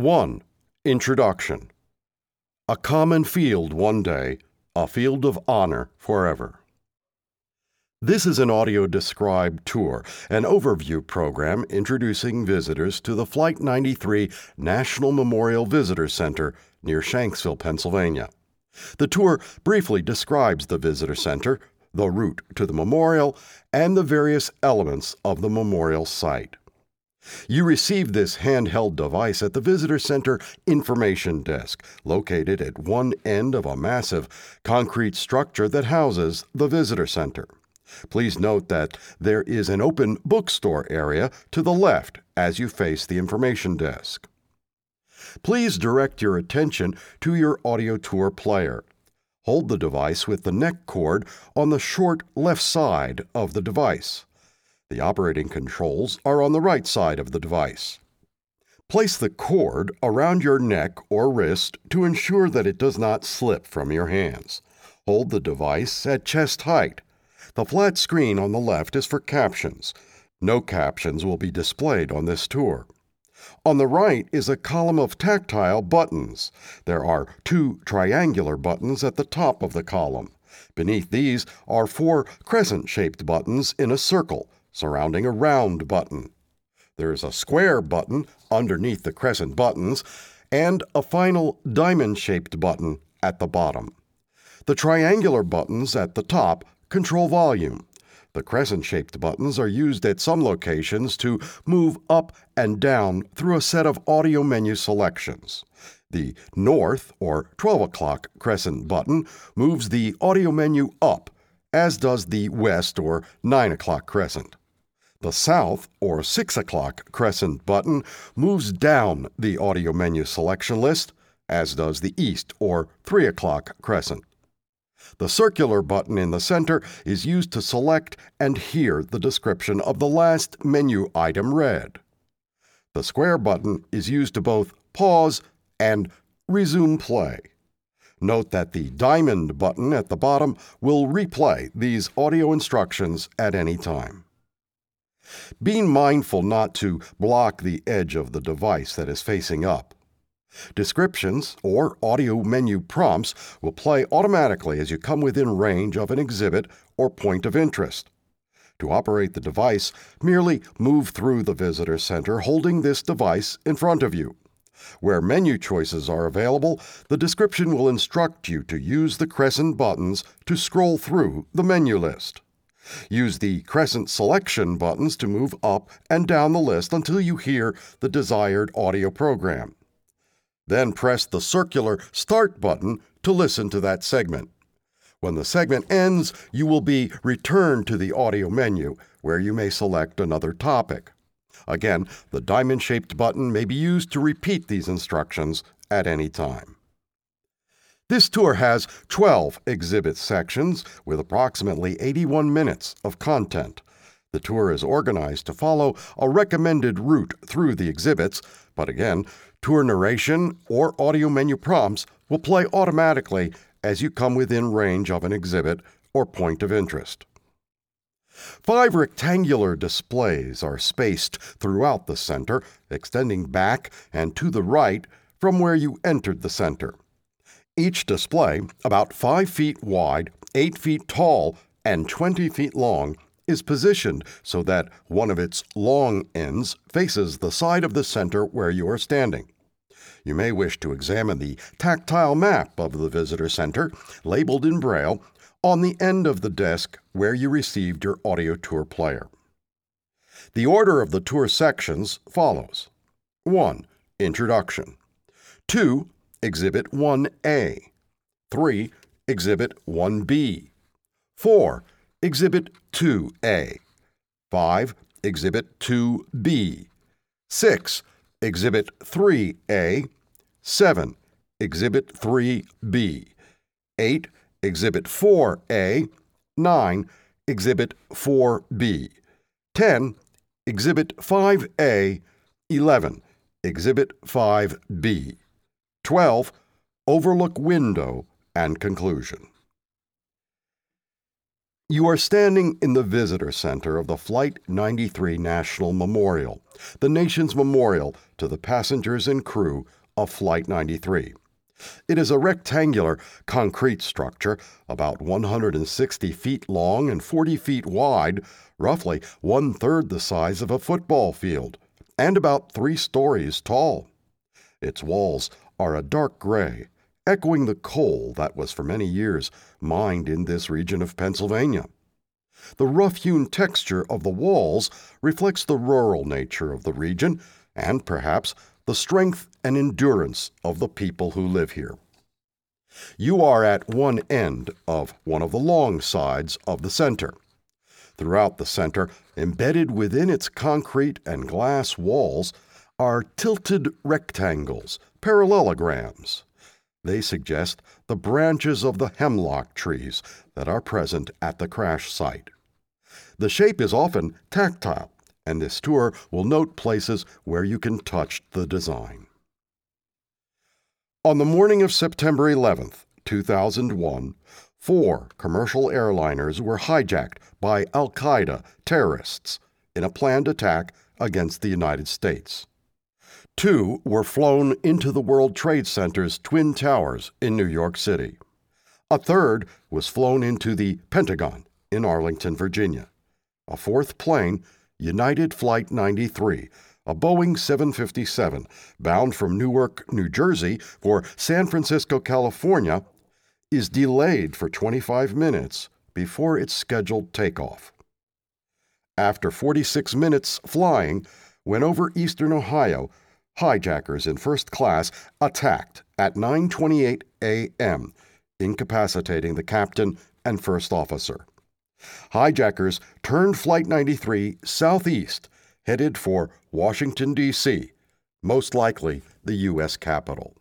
1. Introduction A common field one day, a field of honor forever. This is an audio described tour, an overview program introducing visitors to the Flight 93 National Memorial Visitor Center near Shanksville, Pennsylvania. The tour briefly describes the visitor center, the route to the memorial, and the various elements of the memorial site. You receive this handheld device at the Visitor Center Information Desk, located at one end of a massive concrete structure that houses the Visitor Center. Please note that there is an open bookstore area to the left as you face the information desk. Please direct your attention to your audio tour player. Hold the device with the neck cord on the short left side of the device. The operating controls are on the right side of the device. Place the cord around your neck or wrist to ensure that it does not slip from your hands. Hold the device at chest height. The flat screen on the left is for captions. No captions will be displayed on this tour. On the right is a column of tactile buttons. There are two triangular buttons at the top of the column. Beneath these are four crescent shaped buttons in a circle surrounding a round button. There's a square button underneath the crescent buttons and a final diamond shaped button at the bottom. The triangular buttons at the top control volume. The crescent shaped buttons are used at some locations to move up and down through a set of audio menu selections. The North or 12 o'clock crescent button moves the audio menu up, as does the West or 9 o'clock crescent. The South or 6 o'clock crescent button moves down the audio menu selection list, as does the East or 3 o'clock crescent. The circular button in the center is used to select and hear the description of the last menu item read. The square button is used to both pause and resume play. Note that the diamond button at the bottom will replay these audio instructions at any time. Being mindful not to block the edge of the device that is facing up. Descriptions or audio menu prompts will play automatically as you come within range of an exhibit or point of interest. To operate the device, merely move through the visitor center holding this device in front of you. Where menu choices are available, the description will instruct you to use the crescent buttons to scroll through the menu list. Use the crescent selection buttons to move up and down the list until you hear the desired audio program. Then press the circular Start button to listen to that segment. When the segment ends, you will be returned to the audio menu, where you may select another topic. Again, the diamond shaped button may be used to repeat these instructions at any time. This tour has 12 exhibit sections with approximately 81 minutes of content. The tour is organized to follow a recommended route through the exhibits, but again, tour narration or audio menu prompts will play automatically as you come within range of an exhibit or point of interest. Five rectangular displays are spaced throughout the center, extending back and to the right from where you entered the center. Each display, about 5 feet wide, 8 feet tall, and 20 feet long, is positioned so that one of its long ends faces the side of the center where you are standing. You may wish to examine the tactile map of the visitor center, labeled in Braille, on the end of the desk where you received your audio tour player. The order of the tour sections follows 1. Introduction. 2. Exhibit 1A. 3. Exhibit 1B. 4. Exhibit 2A. 5. Exhibit 2B. 6. Exhibit 3A. 7. Exhibit 3B. 8. Exhibit 4A. 9. Exhibit 4B. 10. Exhibit 5A. 11. Exhibit 5B. 12. Overlook window and conclusion. You are standing in the visitor center of the Flight 93 National Memorial, the nation's memorial to the passengers and crew of Flight 93. It is a rectangular concrete structure about 160 feet long and 40 feet wide, roughly one third the size of a football field, and about three stories tall. Its walls are a dark gray, echoing the coal that was for many years mined in this region of Pennsylvania. The rough hewn texture of the walls reflects the rural nature of the region and perhaps the strength and endurance of the people who live here. You are at one end of one of the long sides of the center. Throughout the center, embedded within its concrete and glass walls, are tilted rectangles, parallelograms. They suggest the branches of the hemlock trees that are present at the crash site. The shape is often tactile, and this tour will note places where you can touch the design. On the morning of September 11th, 2001, four commercial airliners were hijacked by Al Qaeda terrorists in a planned attack against the United States. Two were flown into the World Trade Center's Twin Towers in New York City. A third was flown into the Pentagon in Arlington, Virginia. A fourth plane, United Flight 93, a Boeing 757, bound from Newark, New Jersey for San Francisco, California, is delayed for 25 minutes before its scheduled takeoff. After 46 minutes flying, went over eastern Ohio, hijackers in first class attacked at 9:28 a.m., incapacitating the captain and first officer. Hijackers turned Flight 93 southeast, headed for Washington, D.C., most likely the U.S. Capitol.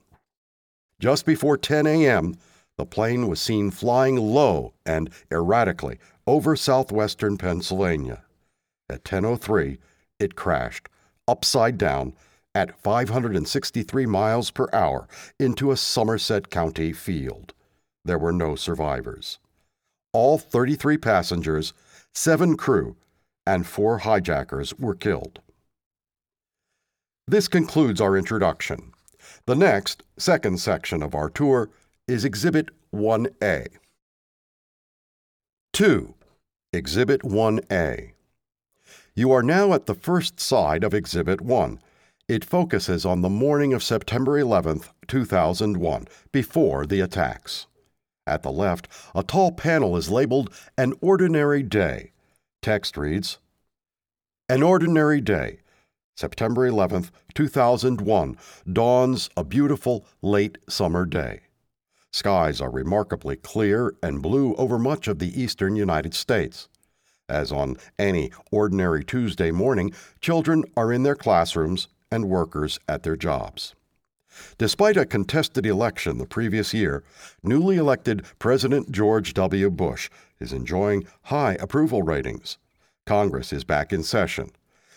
Just before 10 a.m., the plane was seen flying low and erratically over southwestern Pennsylvania. At 10:03, it crashed upside down at 563 miles per hour into a Somerset County field. There were no survivors. All 33 passengers, seven crew, and four hijackers were killed. This concludes our introduction. The next, second section of our tour is Exhibit 1A. 2. Exhibit 1A. You are now at the first side of Exhibit 1 it focuses on the morning of September 11, 2001, before the attacks. At the left, a tall panel is labeled An Ordinary Day. Text reads An Ordinary Day, September 11, 2001, dawns a beautiful late summer day. Skies are remarkably clear and blue over much of the eastern United States. As on any ordinary Tuesday morning, children are in their classrooms and workers at their jobs. Despite a contested election the previous year, newly elected President George W. Bush is enjoying high approval ratings. Congress is back in session.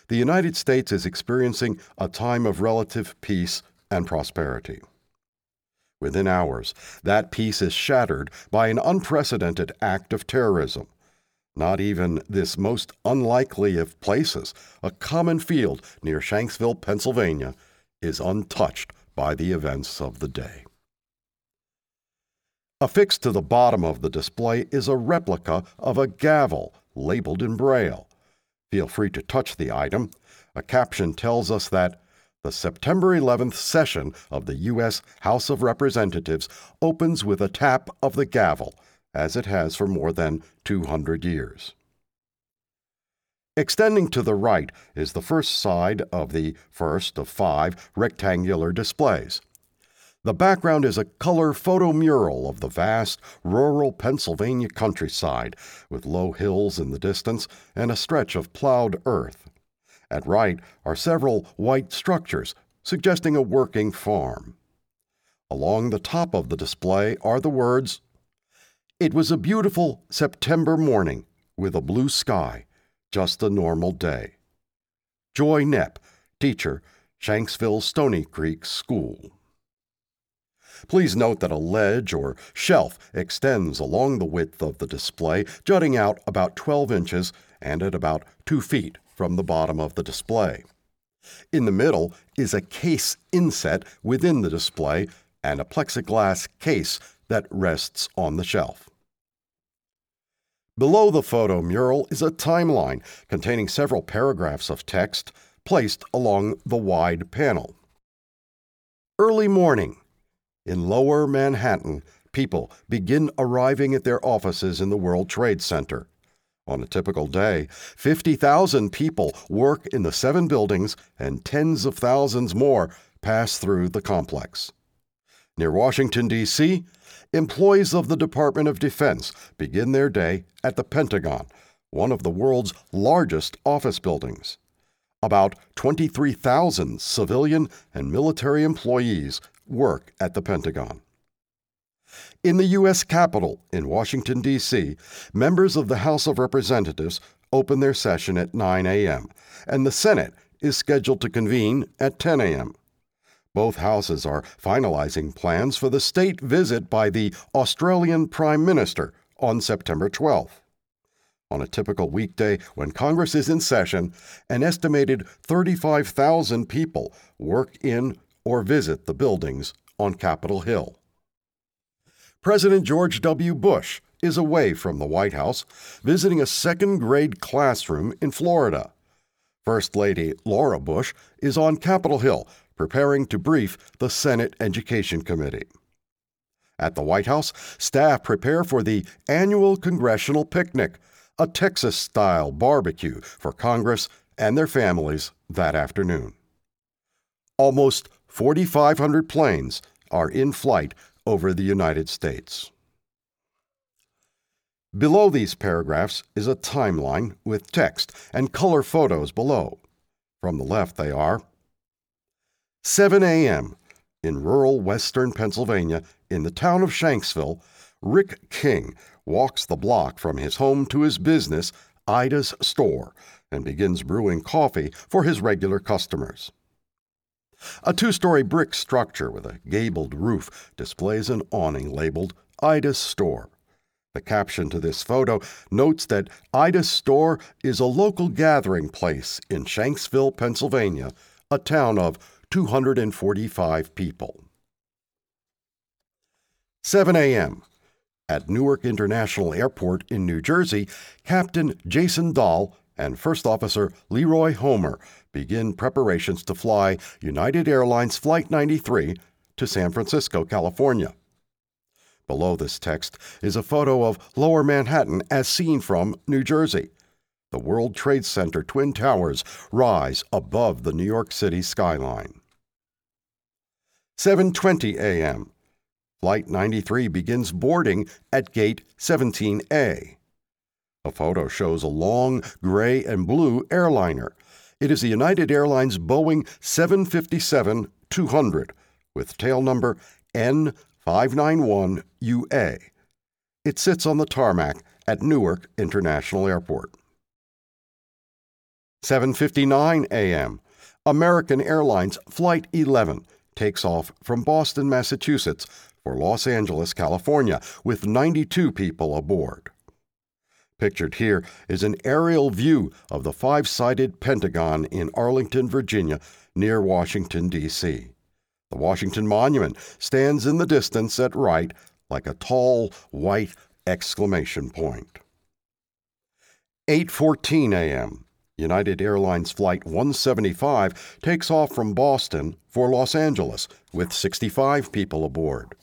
The United States is experiencing a time of relative peace and prosperity. Within hours, that peace is shattered by an unprecedented act of terrorism not even this most unlikely of places, a common field near Shanksville, Pennsylvania, is untouched by the events of the day. Affixed to the bottom of the display is a replica of a gavel labeled in Braille. Feel free to touch the item. A caption tells us that the September 11th session of the U.S. House of Representatives opens with a tap of the gavel as it has for more than 200 years. Extending to the right is the first side of the first of five rectangular displays. The background is a color photo mural of the vast rural Pennsylvania countryside, with low hills in the distance and a stretch of plowed earth. At right are several white structures, suggesting a working farm. Along the top of the display are the words it was a beautiful September morning with a blue sky, just a normal day. Joy Knepp, teacher, Shanksville Stony Creek School. Please note that a ledge or shelf extends along the width of the display, jutting out about 12 inches and at about 2 feet from the bottom of the display. In the middle is a case inset within the display and a plexiglass case that rests on the shelf. Below the photo mural is a timeline containing several paragraphs of text placed along the wide panel. Early morning. In lower Manhattan, people begin arriving at their offices in the World Trade Center. On a typical day, 50,000 people work in the seven buildings and tens of thousands more pass through the complex. Near Washington, D.C., employees of the Department of Defense begin their day at the Pentagon, one of the world's largest office buildings. About 23,000 civilian and military employees work at the Pentagon. In the U.S. Capitol in Washington, D.C., members of the House of Representatives open their session at 9 a.m., and the Senate is scheduled to convene at 10 a.m. Both houses are finalizing plans for the state visit by the Australian Prime Minister on September 12th. On a typical weekday when Congress is in session, an estimated 35,000 people work in or visit the buildings on Capitol Hill. President George W. Bush is away from the White House, visiting a second grade classroom in Florida. First Lady Laura Bush is on Capitol Hill preparing to brief the Senate Education Committee. At the White House, staff prepare for the annual congressional picnic, a Texas style barbecue for Congress and their families that afternoon. Almost 4,500 planes are in flight over the United States. Below these paragraphs is a timeline with text and color photos below. From the left, they are 7 a.m. in rural western Pennsylvania, in the town of Shanksville, Rick King walks the block from his home to his business, Ida's Store, and begins brewing coffee for his regular customers. A two story brick structure with a gabled roof displays an awning labeled Ida's Store. The caption to this photo notes that Ida's Store is a local gathering place in Shanksville, Pennsylvania, a town of 245 people. 7 a.m. At Newark International Airport in New Jersey, Captain Jason Dahl and First Officer Leroy Homer begin preparations to fly United Airlines Flight 93 to San Francisco, California. Below this text is a photo of Lower Manhattan as seen from New Jersey. The World Trade Center Twin Towers rise above the New York City skyline. 7:20 a.m. Flight 93 begins boarding at gate 17A. A photo shows a long gray and blue airliner. It is the United Airlines Boeing 757 200 with tail number N591UA. It sits on the tarmac at Newark International Airport. 7:59 a.m. American Airlines Flight 11 takes off from Boston, Massachusetts for Los Angeles, California, with 92 people aboard. Pictured here is an aerial view of the five sided Pentagon in Arlington, Virginia, near Washington, D.C. The Washington Monument stands in the distance at right like a tall white exclamation point. 8:14 a.m. United Airlines Flight 175 takes off from Boston for Los Angeles with 65 people aboard.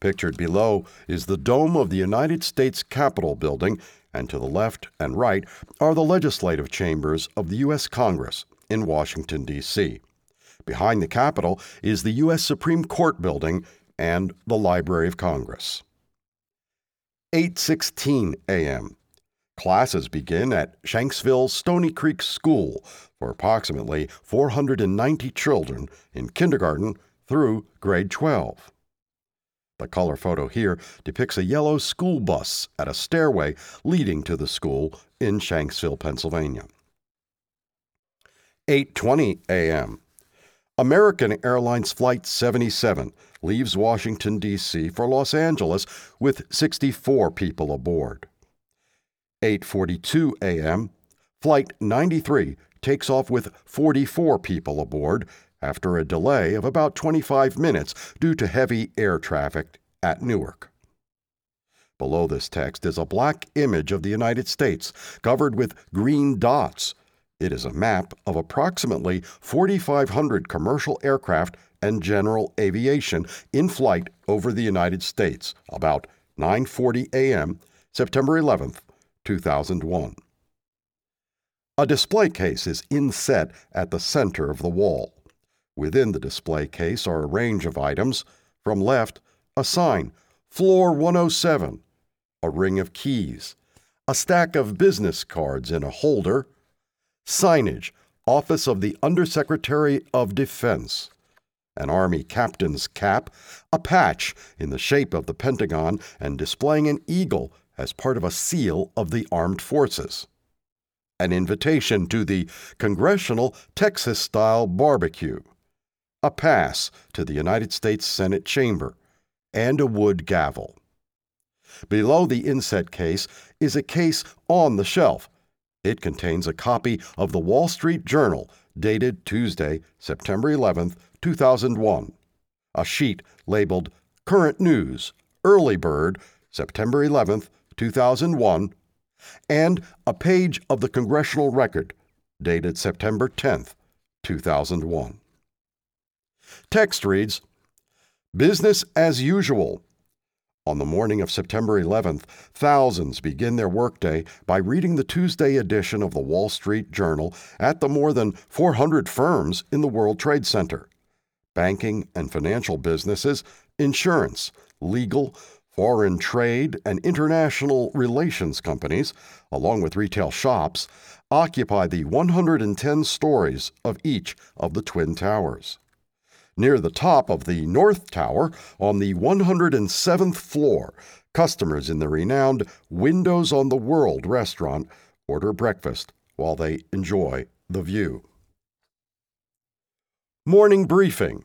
Pictured below is the dome of the United States Capitol building, and to the left and right are the legislative chambers of the U.S. Congress in Washington, D.C. Behind the Capitol is the U.S. Supreme Court building and the Library of Congress. 8:16 a.m. Classes begin at Shanksville Stony Creek School for approximately 490 children in kindergarten through grade 12. The color photo here depicts a yellow school bus at a stairway leading to the school in Shanksville, Pennsylvania. 8:20 a.m. American Airlines Flight 77 leaves Washington, D.C. for Los Angeles with 64 people aboard. 8:42 a.m. Flight 93 takes off with 44 people aboard after a delay of about 25 minutes due to heavy air traffic at Newark. Below this text is a black image of the United States covered with green dots. It is a map of approximately 4,500 commercial aircraft and general aviation in flight over the United States about 9:40 a.m. September 11th, 2001. A display case is inset at the center of the wall. Within the display case are a range of items. From left, a sign, Floor 107, a ring of keys, a stack of business cards in a holder, signage, Office of the Undersecretary of Defense, an Army captain's cap, a patch in the shape of the Pentagon and displaying an eagle as part of a seal of the armed forces, an invitation to the Congressional Texas style barbecue, a pass to the United States Senate chamber, and a wood gavel. Below the inset case is a case on the shelf. It contains a copy of the Wall Street Journal dated Tuesday, September 11, 2001. A sheet labeled Current News, Early Bird, September 11, 2001, and a page of the Congressional Record dated September 10, 2001. Text reads Business as usual on the morning of September 11th, thousands begin their workday by reading the Tuesday edition of the Wall Street Journal at the more than 400 firms in the World Trade Center. Banking and financial businesses, insurance, legal, foreign trade, and international relations companies, along with retail shops, occupy the 110 stories of each of the Twin Towers. Near the top of the North Tower, on the 107th floor, customers in the renowned Windows on the World restaurant order breakfast while they enjoy the view. Morning Briefing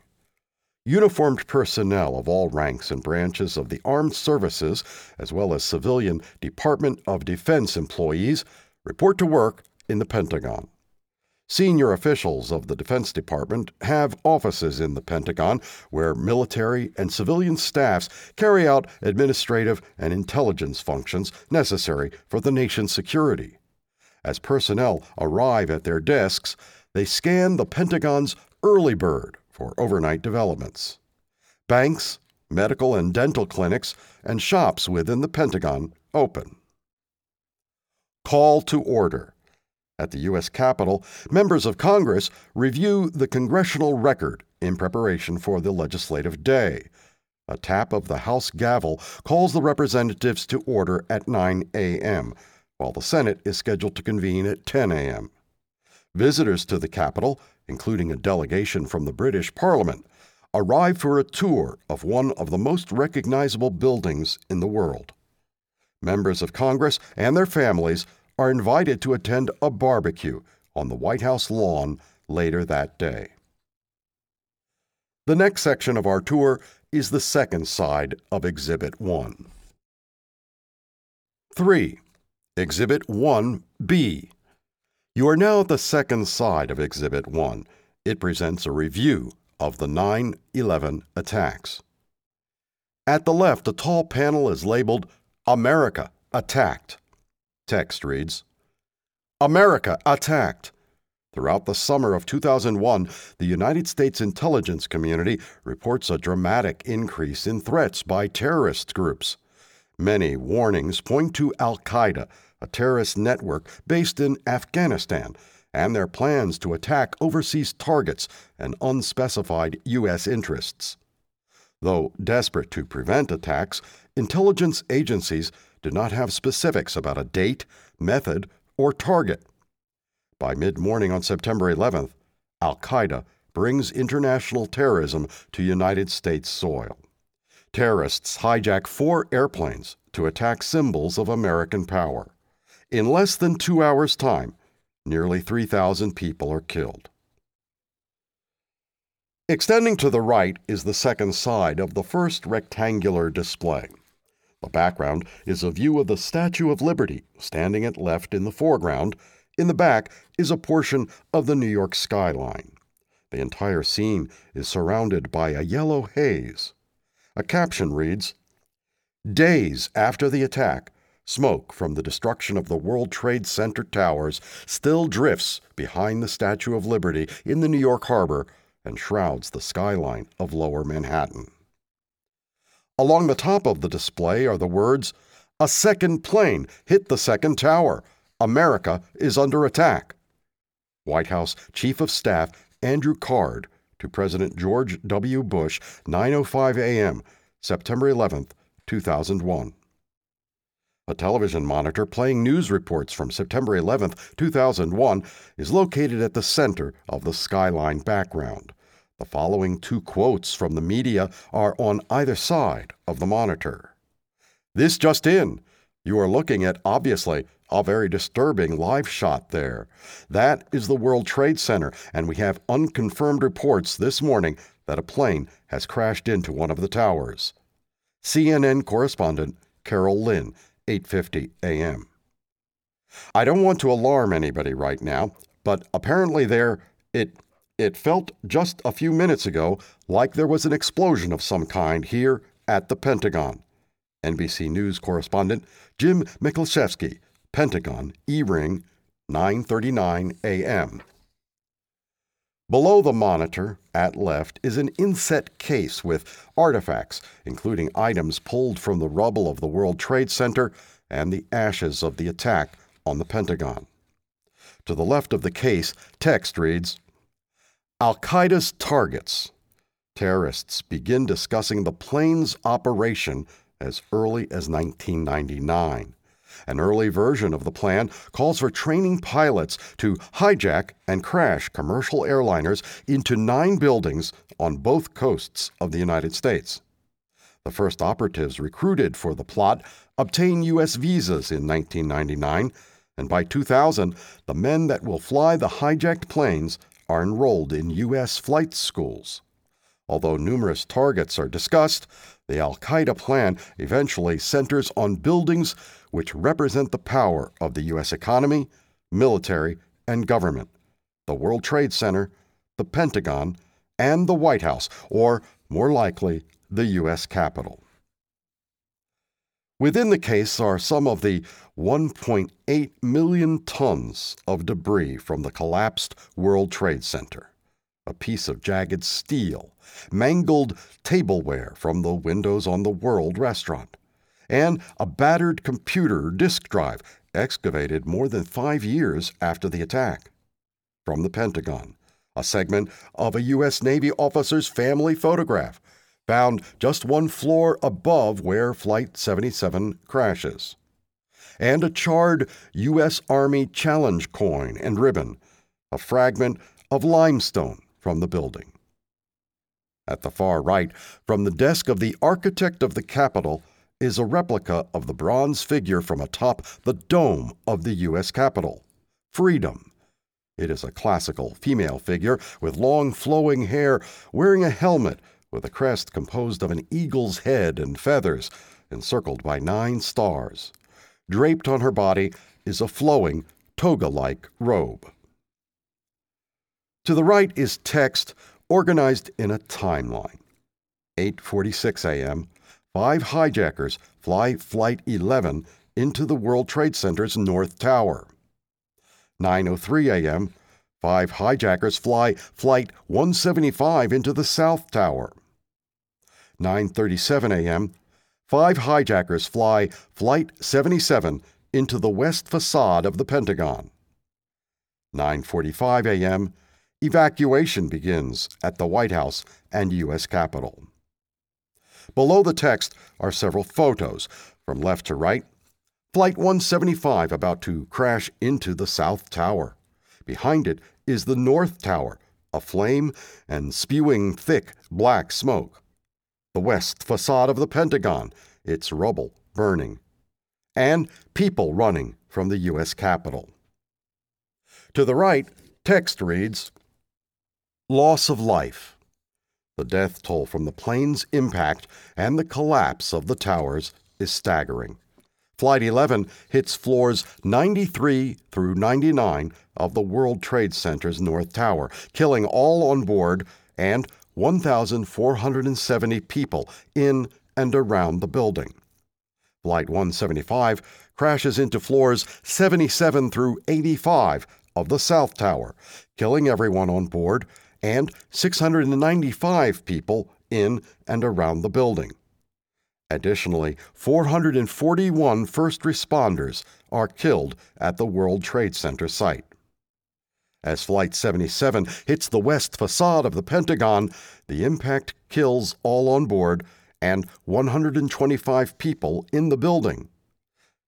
Uniformed personnel of all ranks and branches of the armed services, as well as civilian Department of Defense employees, report to work in the Pentagon. Senior officials of the Defense Department have offices in the Pentagon where military and civilian staffs carry out administrative and intelligence functions necessary for the nation's security. As personnel arrive at their desks, they scan the Pentagon's early bird for overnight developments. Banks, medical and dental clinics, and shops within the Pentagon open. Call to order. At the U.S. Capitol, members of Congress review the congressional record in preparation for the legislative day. A tap of the House gavel calls the representatives to order at 9 a.m., while the Senate is scheduled to convene at 10 a.m. Visitors to the Capitol, including a delegation from the British Parliament, arrive for a tour of one of the most recognizable buildings in the world. Members of Congress and their families are invited to attend a barbecue on the White House lawn later that day. The next section of our tour is the second side of Exhibit 1. 3. Exhibit 1B. You are now at the second side of Exhibit 1. It presents a review of the 9 11 attacks. At the left, a tall panel is labeled America Attacked. Text reads America attacked. Throughout the summer of 2001, the United States intelligence community reports a dramatic increase in threats by terrorist groups. Many warnings point to Al Qaeda, a terrorist network based in Afghanistan, and their plans to attack overseas targets and unspecified U.S. interests. Though desperate to prevent attacks, intelligence agencies do not have specifics about a date, method, or target. By mid morning on September 11th, Al Qaeda brings international terrorism to United States soil. Terrorists hijack four airplanes to attack symbols of American power. In less than two hours' time, nearly 3,000 people are killed. Extending to the right is the second side of the first rectangular display. The background is a view of the Statue of Liberty standing at left in the foreground. In the back is a portion of the New York skyline. The entire scene is surrounded by a yellow haze. A caption reads Days after the attack, smoke from the destruction of the World Trade Center towers still drifts behind the Statue of Liberty in the New York harbor and shrouds the skyline of lower Manhattan. Along the top of the display are the words, A second plane hit the second tower. America is under attack. White House Chief of Staff Andrew Card to President George W. Bush, 9:05 a.m., September 11, 2001. A television monitor playing news reports from September 11, 2001, is located at the center of the skyline background. The following two quotes from the media are on either side of the monitor. This just in. You are looking at, obviously, a very disturbing live shot there. That is the World Trade Center, and we have unconfirmed reports this morning that a plane has crashed into one of the towers. CNN correspondent Carol Lin, 8:50 a.m. I don't want to alarm anybody right now, but apparently there it it felt just a few minutes ago like there was an explosion of some kind here at the Pentagon. NBC News correspondent Jim Miklaszewski, Pentagon, E-ring, 9:39 a.m. Below the monitor, at left, is an inset case with artifacts, including items pulled from the rubble of the World Trade Center and the ashes of the attack on the Pentagon. To the left of the case, text reads Al Qaeda's targets. Terrorists begin discussing the plane's operation as early as 1999. An early version of the plan calls for training pilots to hijack and crash commercial airliners into nine buildings on both coasts of the United States. The first operatives recruited for the plot obtain U.S. visas in 1999, and by 2000, the men that will fly the hijacked planes are enrolled in U.S. flight schools. Although numerous targets are discussed, the Al Qaeda plan eventually centers on buildings which represent the power of the U.S. economy, military, and government the World Trade Center, the Pentagon, and the White House, or more likely, the U.S. Capitol. Within the case are some of the 1.8 million tons of debris from the collapsed World Trade Center a piece of jagged steel, mangled tableware from the windows on the World restaurant, and a battered computer disk drive excavated more than five years after the attack. From the Pentagon, a segment of a U.S. Navy officer's family photograph found just one floor above where Flight 77 crashes. And a charred U.S. Army challenge coin and ribbon, a fragment of limestone from the building. At the far right, from the desk of the architect of the Capitol, is a replica of the bronze figure from atop the dome of the U.S. Capitol Freedom. It is a classical female figure with long flowing hair, wearing a helmet with a crest composed of an eagle's head and feathers, encircled by nine stars. Draped on her body is a flowing, toga like robe. To the right is text organized in a timeline. 8:46 a.m. Five hijackers fly flight 11 into the World Trade Center's North Tower. 9:03 a.m. Five hijackers fly flight 175 into the South Tower. 9:37 a.m. Five hijackers fly flight 77 into the west facade of the Pentagon. 9:45 a.m. Evacuation begins at the White House and U.S. Capitol. Below the text are several photos, from left to right. Flight 175 about to crash into the South Tower. Behind it is the North Tower, aflame and spewing thick black smoke. The west facade of the Pentagon, its rubble burning. And people running from the U.S. Capitol. To the right, text reads Loss of life. The death toll from the plane's impact and the collapse of the towers is staggering. Flight 11 hits floors 93 through 99 of the World Trade Center's North Tower, killing all on board and 1,470 people in and around the building. Flight 175 crashes into floors 77 through 85 of the South Tower, killing everyone on board and 695 people in and around the building. Additionally, 441 first responders are killed at the World Trade Center site. As Flight 77 hits the west facade of the Pentagon, the impact kills all on board and 125 people in the building.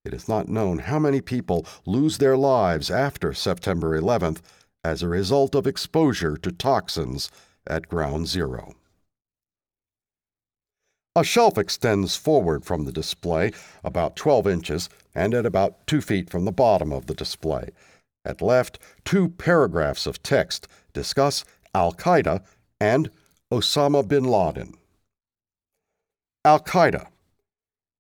It is not known how many people lose their lives after September 11th as a result of exposure to toxins at Ground Zero. A shelf extends forward from the display about 12 inches and at about 2 feet from the bottom of the display. At left, two paragraphs of text discuss Al Qaeda and Osama bin Laden. Al Qaeda.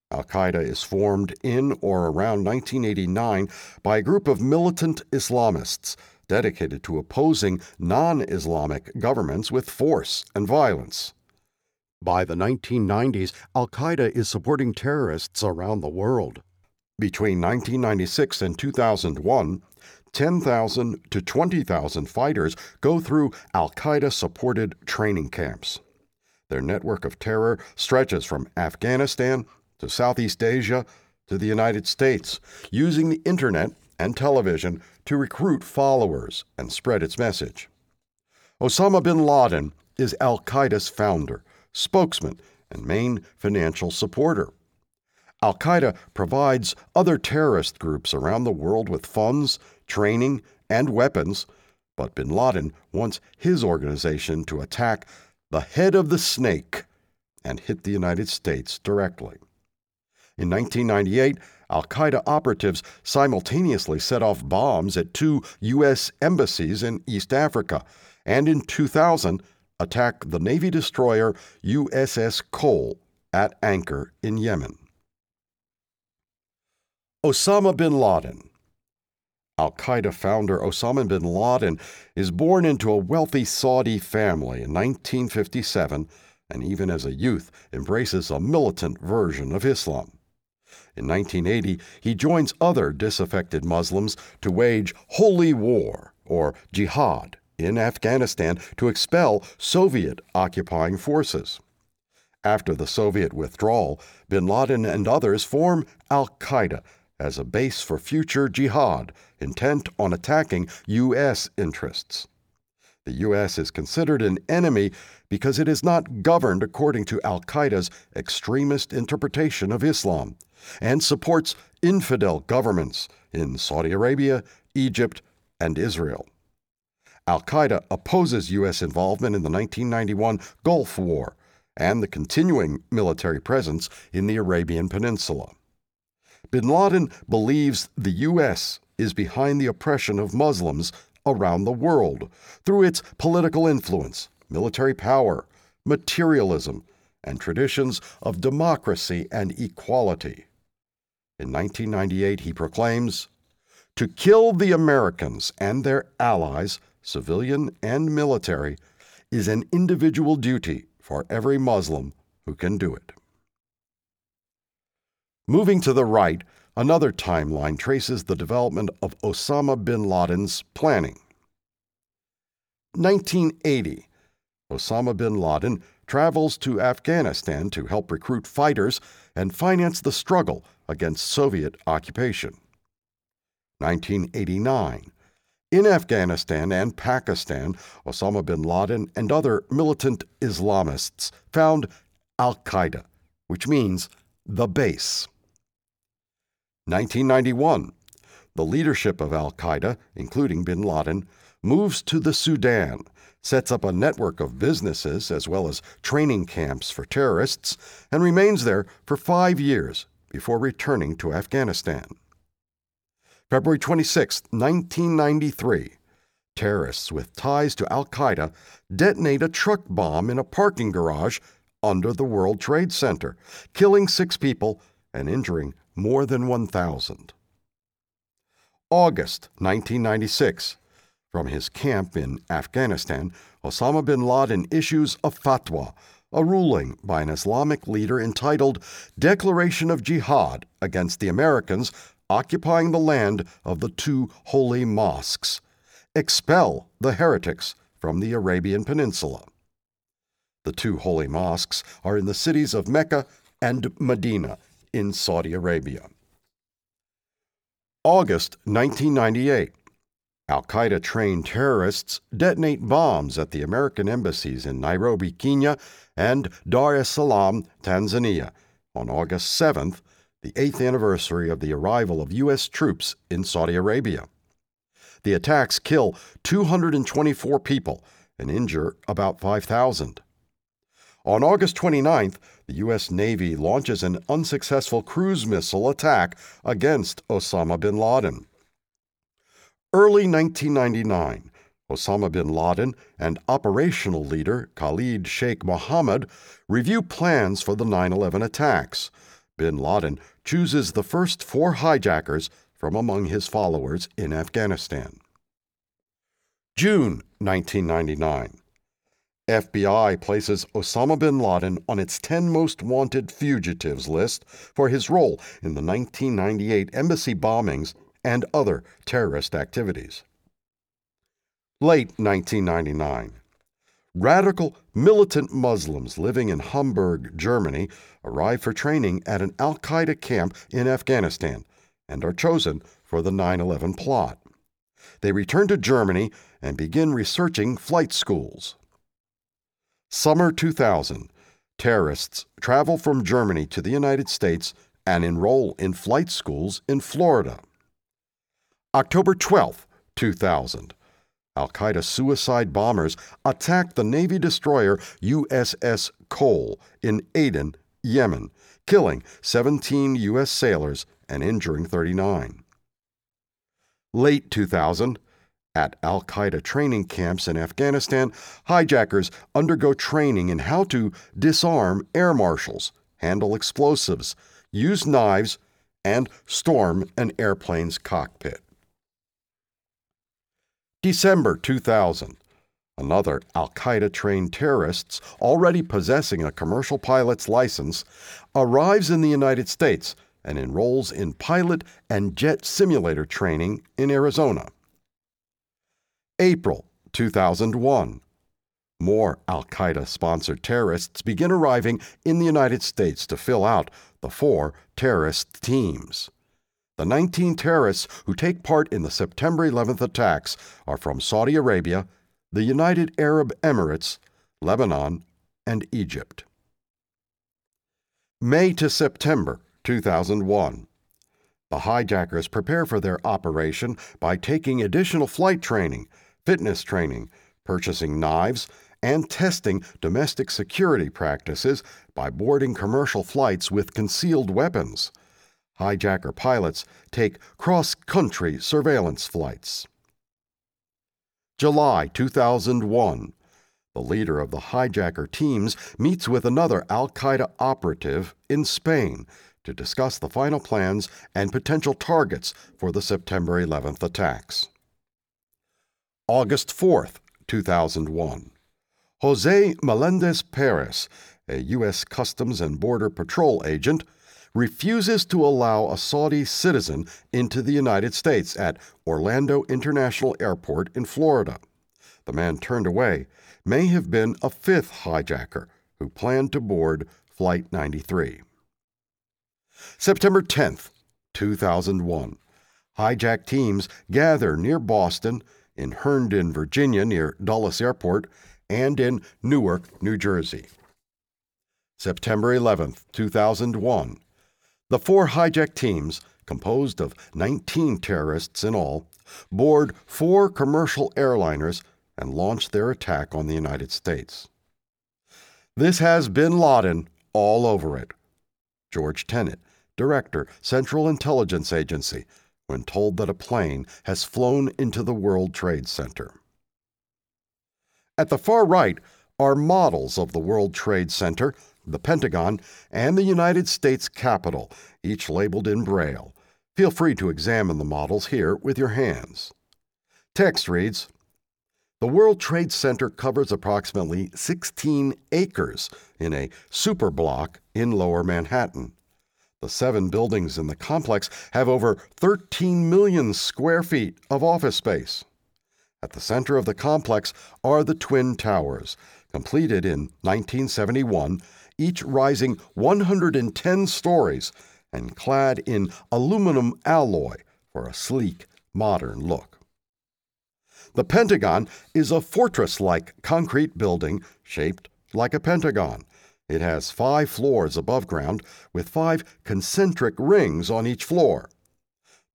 Al Qaeda is formed in or around 1989 by a group of militant Islamists dedicated to opposing non Islamic governments with force and violence. By the 1990s, Al Qaeda is supporting terrorists around the world. Between 1996 and 2001, 10,000 to 20,000 fighters go through Al Qaeda supported training camps. Their network of terror stretches from Afghanistan to Southeast Asia to the United States, using the internet and television to recruit followers and spread its message. Osama bin Laden is Al Qaeda's founder spokesman, and main financial supporter. Al Qaeda provides other terrorist groups around the world with funds, training, and weapons, but bin Laden wants his organization to attack the head of the snake and hit the United States directly. In 1998, Al Qaeda operatives simultaneously set off bombs at two U.S. embassies in East Africa, and in 2000, attack the Navy destroyer USS Cole at anchor in Yemen. Osama bin Laden. Al Qaeda founder Osama bin Laden is born into a wealthy Saudi family in 1957 and even as a youth embraces a militant version of Islam. In 1980, he joins other disaffected Muslims to wage holy war, or jihad, in Afghanistan to expel Soviet occupying forces. After the Soviet withdrawal, bin Laden and others form Al Qaeda as a base for future jihad intent on attacking U.S. interests. The U.S. is considered an enemy because it is not governed according to Al Qaeda's extremist interpretation of Islam and supports infidel governments in Saudi Arabia, Egypt, and Israel. Al Qaeda opposes U.S. involvement in the 1991 Gulf War and the continuing military presence in the Arabian Peninsula. Bin Laden believes the U.S. is behind the oppression of Muslims around the world through its political influence, military power, materialism, and traditions of democracy and equality. In 1998, he proclaims To kill the Americans and their allies civilian and military, is an individual duty for every Muslim who can do it. Moving to the right, another timeline traces the development of Osama bin Laden's planning. 1980, Osama bin Laden travels to Afghanistan to help recruit fighters and finance the struggle against Soviet occupation. 1989, in Afghanistan and Pakistan, Osama bin Laden and other militant Islamists found Al Qaeda, which means the base. 1991. The leadership of Al Qaeda, including bin Laden, moves to the Sudan, sets up a network of businesses as well as training camps for terrorists, and remains there for five years before returning to Afghanistan. February 26, 1993, terrorists with ties to Al Qaeda detonate a truck bomb in a parking garage under the World Trade Center, killing six people and injuring more than 1,000. August 1996. From his camp in Afghanistan, Osama bin Laden issues a fatwa, a ruling by an Islamic leader entitled Declaration of Jihad against the Americans occupying the land of the two holy mosques. Expel the heretics from the Arabian Peninsula. The two holy mosques are in the cities of Mecca and Medina in Saudi Arabia. August 1998. Al Qaeda trained terrorists detonate bombs at the American embassies in Nairobi, Kenya, and Dar es Salaam, Tanzania, on August 7th, the eighth anniversary of the arrival of U.S. troops in Saudi Arabia. The attacks kill 224 people and injure about 5,000. On August 29th, the U.S. Navy launches an unsuccessful cruise missile attack against Osama bin Laden. Early 1999, Osama bin Laden and operational leader Khalid Sheikh Mohammed review plans for the 9 11 attacks. Bin Laden chooses the first four hijackers from among his followers in Afghanistan. June 1999. FBI places Osama bin Laden on its 10 most wanted fugitives list for his role in the 1998 embassy bombings and other terrorist activities. Late 1999. Radical militant Muslims living in Hamburg, Germany, arrive for training at an Al Qaeda camp in Afghanistan and are chosen for the 9 11 plot. They return to Germany and begin researching flight schools. Summer 2000. Terrorists travel from Germany to the United States and enroll in flight schools in Florida. October 12, 2000. Al Qaeda suicide bombers attacked the Navy destroyer USS Cole in Aden, Yemen, killing 17 U.S. sailors and injuring 39. Late 2000, at Al Qaeda training camps in Afghanistan, hijackers undergo training in how to disarm air marshals, handle explosives, use knives, and storm an airplane's cockpit. December 2000. Another Al Qaeda trained terrorist, already possessing a commercial pilot's license, arrives in the United States and enrolls in pilot and jet simulator training in Arizona. April 2001. More Al Qaeda sponsored terrorists begin arriving in the United States to fill out the four terrorist teams. The 19 terrorists who take part in the September 11th attacks are from Saudi Arabia, the United Arab Emirates, Lebanon, and Egypt. May to September 2001. The hijackers prepare for their operation by taking additional flight training, fitness training, purchasing knives, and testing domestic security practices by boarding commercial flights with concealed weapons hijacker pilots take cross country surveillance flights. July 2001. The leader of the hijacker teams meets with another Al Qaeda operative in Spain to discuss the final plans and potential targets for the September 11th attacks. August 4th, 2001. Jose Melendez Perez, a U.S. Customs and Border Patrol agent, refuses to allow a Saudi citizen into the United States at Orlando International Airport in Florida. The man turned away may have been a fifth hijacker who planned to board Flight 93. September 10th, 2001. Hijack teams gather near Boston, in Herndon, Virginia, near Dulles Airport, and in Newark, New Jersey. September 11, 2001. The four hijack teams, composed of 19 terrorists in all, board four commercial airliners and launch their attack on the United States. This has bin Laden all over it. George Tenet, Director, Central Intelligence Agency, when told that a plane has flown into the World Trade Center. At the far right are models of the World Trade Center, the Pentagon, and the United States Capitol, each labeled in Braille. Feel free to examine the models here with your hands. Text reads The World Trade Center covers approximately 16 acres in a superblock in lower Manhattan. The seven buildings in the complex have over 13 million square feet of office space. At the center of the complex are the Twin Towers, completed in 1971, each rising 110 stories and clad in aluminum alloy for a sleek, modern look. The Pentagon is a fortress like concrete building shaped like a pentagon. It has five floors above ground with five concentric rings on each floor.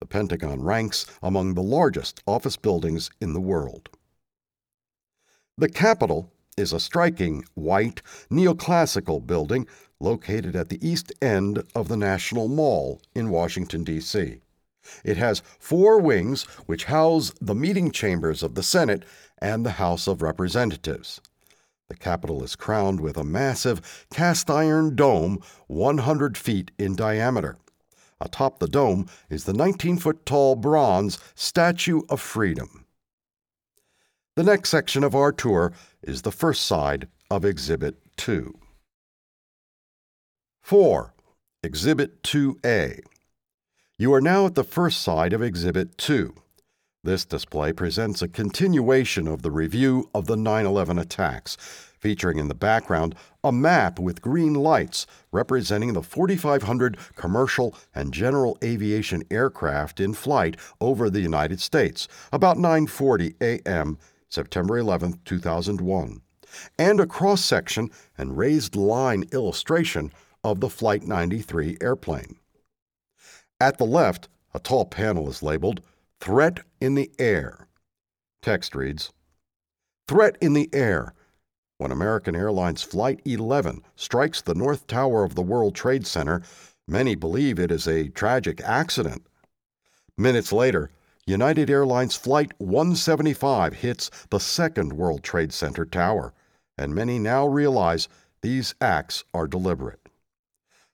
The Pentagon ranks among the largest office buildings in the world. The Capitol is a striking white neoclassical building located at the east end of the National Mall in Washington, D.C. It has four wings which house the meeting chambers of the Senate and the House of Representatives. The Capitol is crowned with a massive cast iron dome 100 feet in diameter. Atop the dome is the 19 foot tall bronze Statue of Freedom. The next section of our tour is the first side of Exhibit 2. 4. Exhibit 2A. You are now at the first side of Exhibit 2. This display presents a continuation of the review of the 9 11 attacks, featuring in the background a map with green lights representing the 4,500 commercial and general aviation aircraft in flight over the United States, about 9:40 a.m., September 11, 2001, and a cross section and raised line illustration of the Flight 93 airplane. At the left, a tall panel is labeled Threat in the Air. Text reads Threat in the Air. When American Airlines Flight 11 strikes the North Tower of the World Trade Center, many believe it is a tragic accident. Minutes later, United Airlines Flight 175 hits the second World Trade Center tower, and many now realize these acts are deliberate.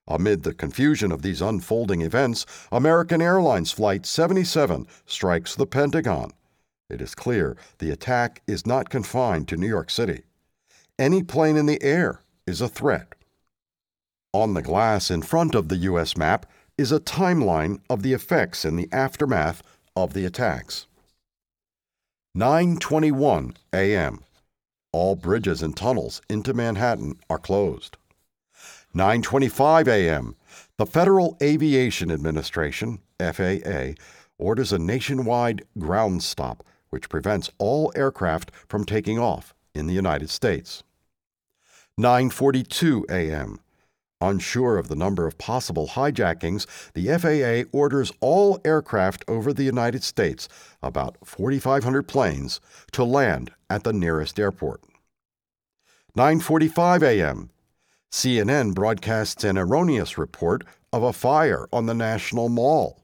Amid the confusion of these unfolding events, American Airlines Flight 77 strikes the Pentagon. It is clear the attack is not confined to New York City. Any plane in the air is a threat. On the glass in front of the U.S. map is a timeline of the effects in the aftermath of the attacks. 9:21 a.m. All bridges and tunnels into Manhattan are closed. 9:25 a.m. The Federal Aviation Administration, FAA, orders a nationwide ground stop which prevents all aircraft from taking off in the United States. 9:42 a.m. Unsure of the number of possible hijackings, the FAA orders all aircraft over the United States, about 4500 planes, to land at the nearest airport. 9:45 a.m. CNN broadcasts an erroneous report of a fire on the National Mall.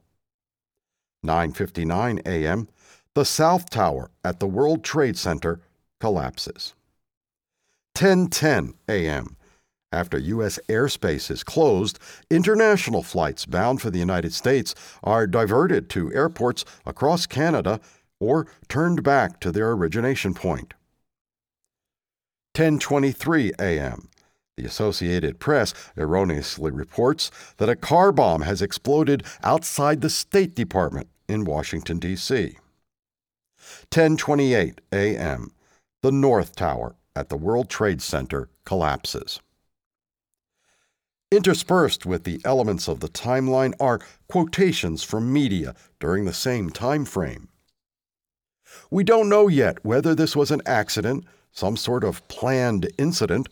9:59 a.m. The South Tower at the World Trade Center collapses. 10:10 a.m. After U.S. airspace is closed, international flights bound for the United States are diverted to airports across Canada or turned back to their origination point. 10:23 a.m. The Associated Press erroneously reports that a car bomb has exploded outside the State Department in Washington, D.C. 10:28 a.m. The North Tower at the World Trade Center collapses. Interspersed with the elements of the timeline are quotations from media during the same time frame. We don't know yet whether this was an accident, some sort of planned incident,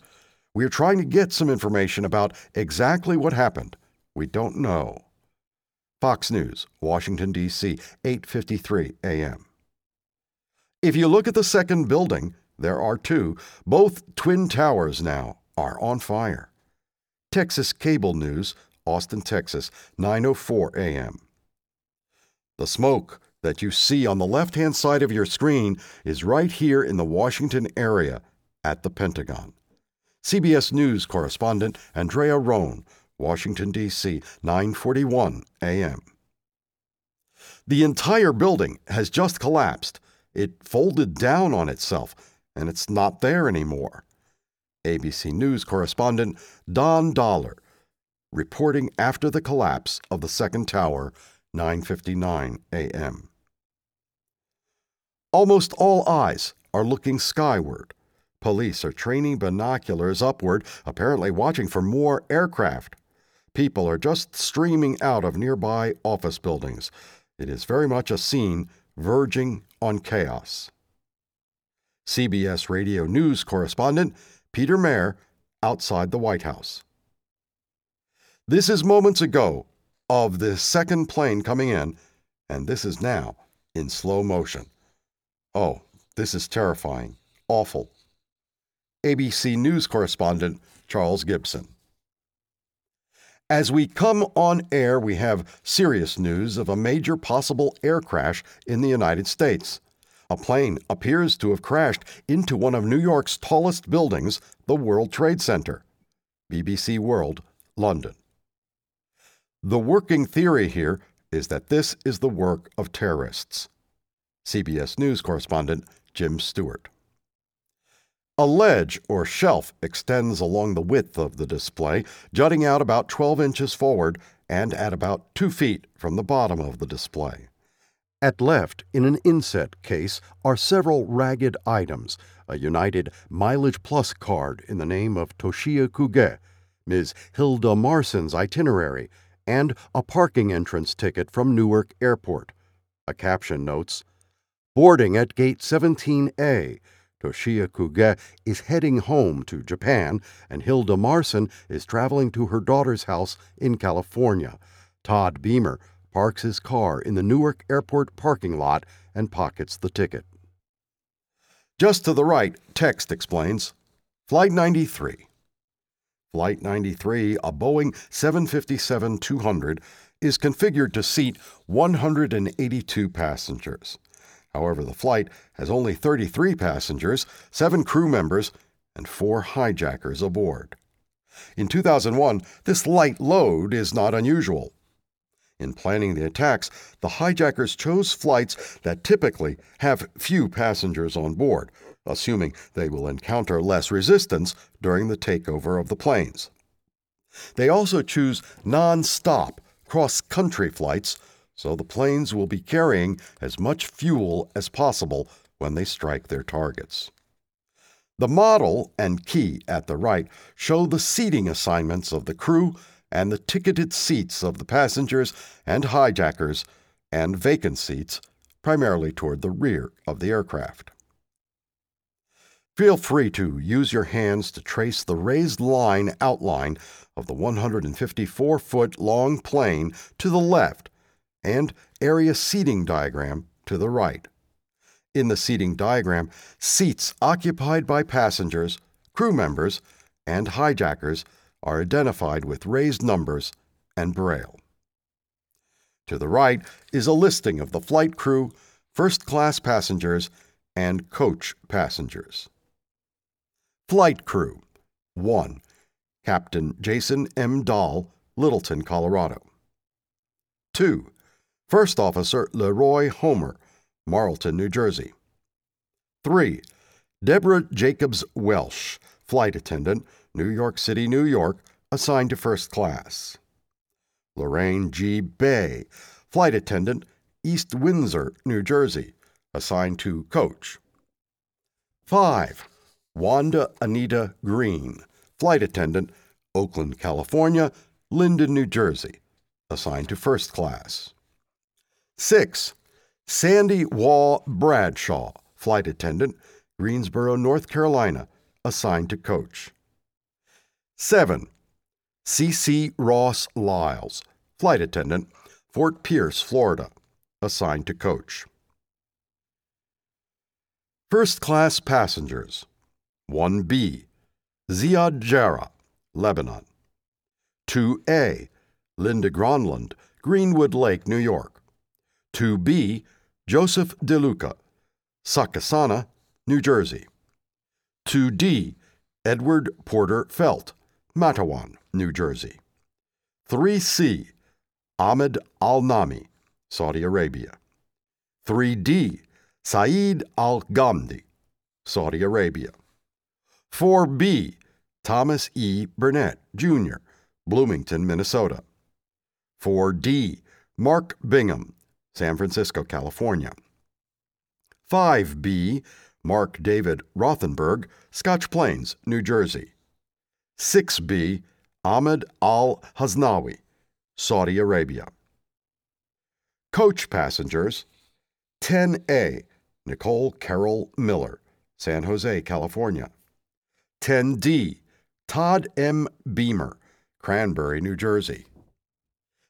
we are trying to get some information about exactly what happened. We don't know. Fox News, Washington D.C., 8:53 a.m. If you look at the second building, there are two. Both twin towers now are on fire. Texas Cable News, Austin, Texas, 9:04 a.m. The smoke that you see on the left hand side of your screen is right here in the Washington area at the Pentagon. CBS News correspondent Andrea Roane, Washington, D.C., 941 a.m. The entire building has just collapsed. It folded down on itself, and it's not there anymore. ABC News correspondent Don Dahler reporting after the collapse of the second tower, 9:59 a.m. Almost all eyes are looking skyward. Police are training binoculars upward, apparently watching for more aircraft. People are just streaming out of nearby office buildings. It is very much a scene verging on chaos. CBS Radio News correspondent Peter Maer outside the White House. This is moments ago of the second plane coming in, and this is now in slow motion. Oh, this is terrifying, awful. ABC News correspondent Charles Gibson. As we come on air, we have serious news of a major possible air crash in the United States. A plane appears to have crashed into one of New York's tallest buildings, the World Trade Center. BBC World, London. The working theory here is that this is the work of terrorists. CBS News correspondent Jim Stewart. A ledge or shelf extends along the width of the display, jutting out about 12 inches forward and at about 2 feet from the bottom of the display. At left, in an inset case, are several ragged items a United Mileage Plus card in the name of Toshiya Kuge, Ms. Hilda Marcin's itinerary, and a parking entrance ticket from Newark Airport. A caption notes Boarding at Gate 17A. Toshiya Kuge is heading home to Japan, and Hilda Marcin is traveling to her daughter's house in California. Todd Beamer parks his car in the Newark Airport parking lot and pockets the ticket. Just to the right, text explains Flight 93. Flight 93, a Boeing 757 200, is configured to seat 182 passengers. However, the flight has only 33 passengers, 7 crew members, and 4 hijackers aboard. In 2001, this light load is not unusual. In planning the attacks, the hijackers chose flights that typically have few passengers on board, assuming they will encounter less resistance during the takeover of the planes. They also choose non stop cross country flights, so the planes will be carrying as much fuel as possible when they strike their targets. The model and key at the right show the seating assignments of the crew and the ticketed seats of the passengers and hijackers, and vacant seats, primarily toward the rear of the aircraft. Feel free to use your hands to trace the raised line outline of the 154 foot long plane to the left and area seating diagram to the right. In the seating diagram, seats occupied by passengers, crew members, and hijackers are identified with raised numbers and braille. To the right is a listing of the flight crew, first class passengers, and coach passengers. Flight Crew 1. Captain Jason M. Dahl, Littleton, Colorado. 2. First Officer Leroy Homer, Marlton, New Jersey. 3. Deborah Jacobs Welsh, Flight Attendant, New York City, New York, assigned to First Class. Lorraine G. Bay, Flight Attendant, East Windsor, New Jersey, assigned to Coach. 5. Wanda Anita Green, flight attendant, Oakland, California, Linden, New Jersey, assigned to first class. 6. Sandy Waugh Bradshaw, flight attendant, Greensboro, North Carolina, assigned to coach. 7. C.C. Ross Lyles, flight attendant, Fort Pierce, Florida, assigned to coach. First class passengers 1B, Ziad Jarrah, Lebanon. 2A, Linda Gronlund, Greenwood Lake, New York. 2B, Joseph DeLuca, Succasunna, New Jersey. 2D, Edward Porter Felt, Matawan, New Jersey. 3C, Ahmed Al Nami, Saudi Arabia. 3D, Saeed Al Ghamdi, Saudi Arabia. 4B, Thomas E. Burnett, Jr., Bloomington, Minnesota. 4D, Mark Bingham, San Francisco, California. 5B, Mark David Rothenberg, Scotch Plains, New Jersey. 6B, Ahmed Al Haznawi, Saudi Arabia. Coach passengers 10A, Nicole Carroll Miller, San Jose, California. 10D, Todd M. Beamer, Cranbury, New Jersey.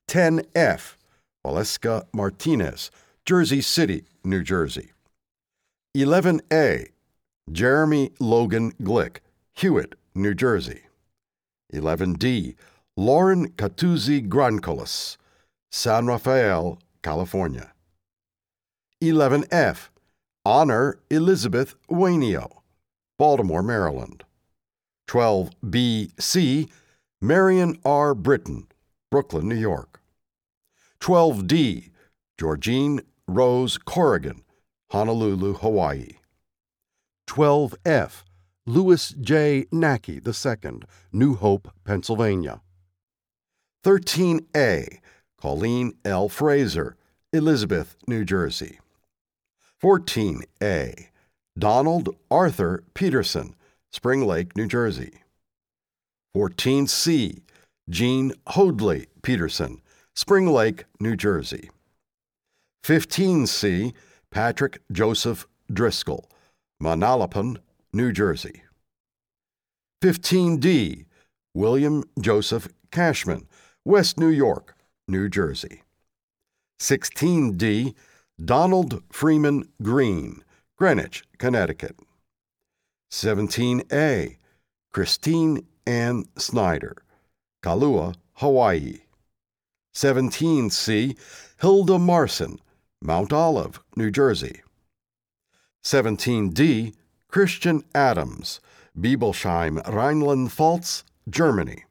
10F, Waleska Martinez, Jersey City, New Jersey. 11A, Jeremy Logan Glick, Hewitt, New Jersey. 11D, Lauren Catuzzi Grandcolas, San Rafael, California. 11F, Honor Elizabeth Wainio, Baltimore, Maryland. 12BC, Marion R. Britton, Brooklyn, New York. 12D, Georgine Rose Corrigan, Honolulu, Hawaii. 12F, Louis J. Nacke II, New Hope, Pennsylvania. 13A, Colleen L. Fraser, Elizabeth, New Jersey. 14A, Donald Arthur Peterson, Spring Lake, New Jersey. 14C, Jean Hoadley Peterson, Spring Lake, New Jersey. 15C, Patrick Joseph Driscoll, Manalapan, New Jersey. 15D, William Joseph Cashman, West New York, New Jersey. 16D, Donald Freeman Greene, Greenwich, Connecticut. 17A, Christine Ann Snyder, Kailua, Hawaii. 17C, Hilda Marcin, Mount Olive, New Jersey. 17D, Christian Adams, Biebelsheim, Rhineland-Pfalz, Germany.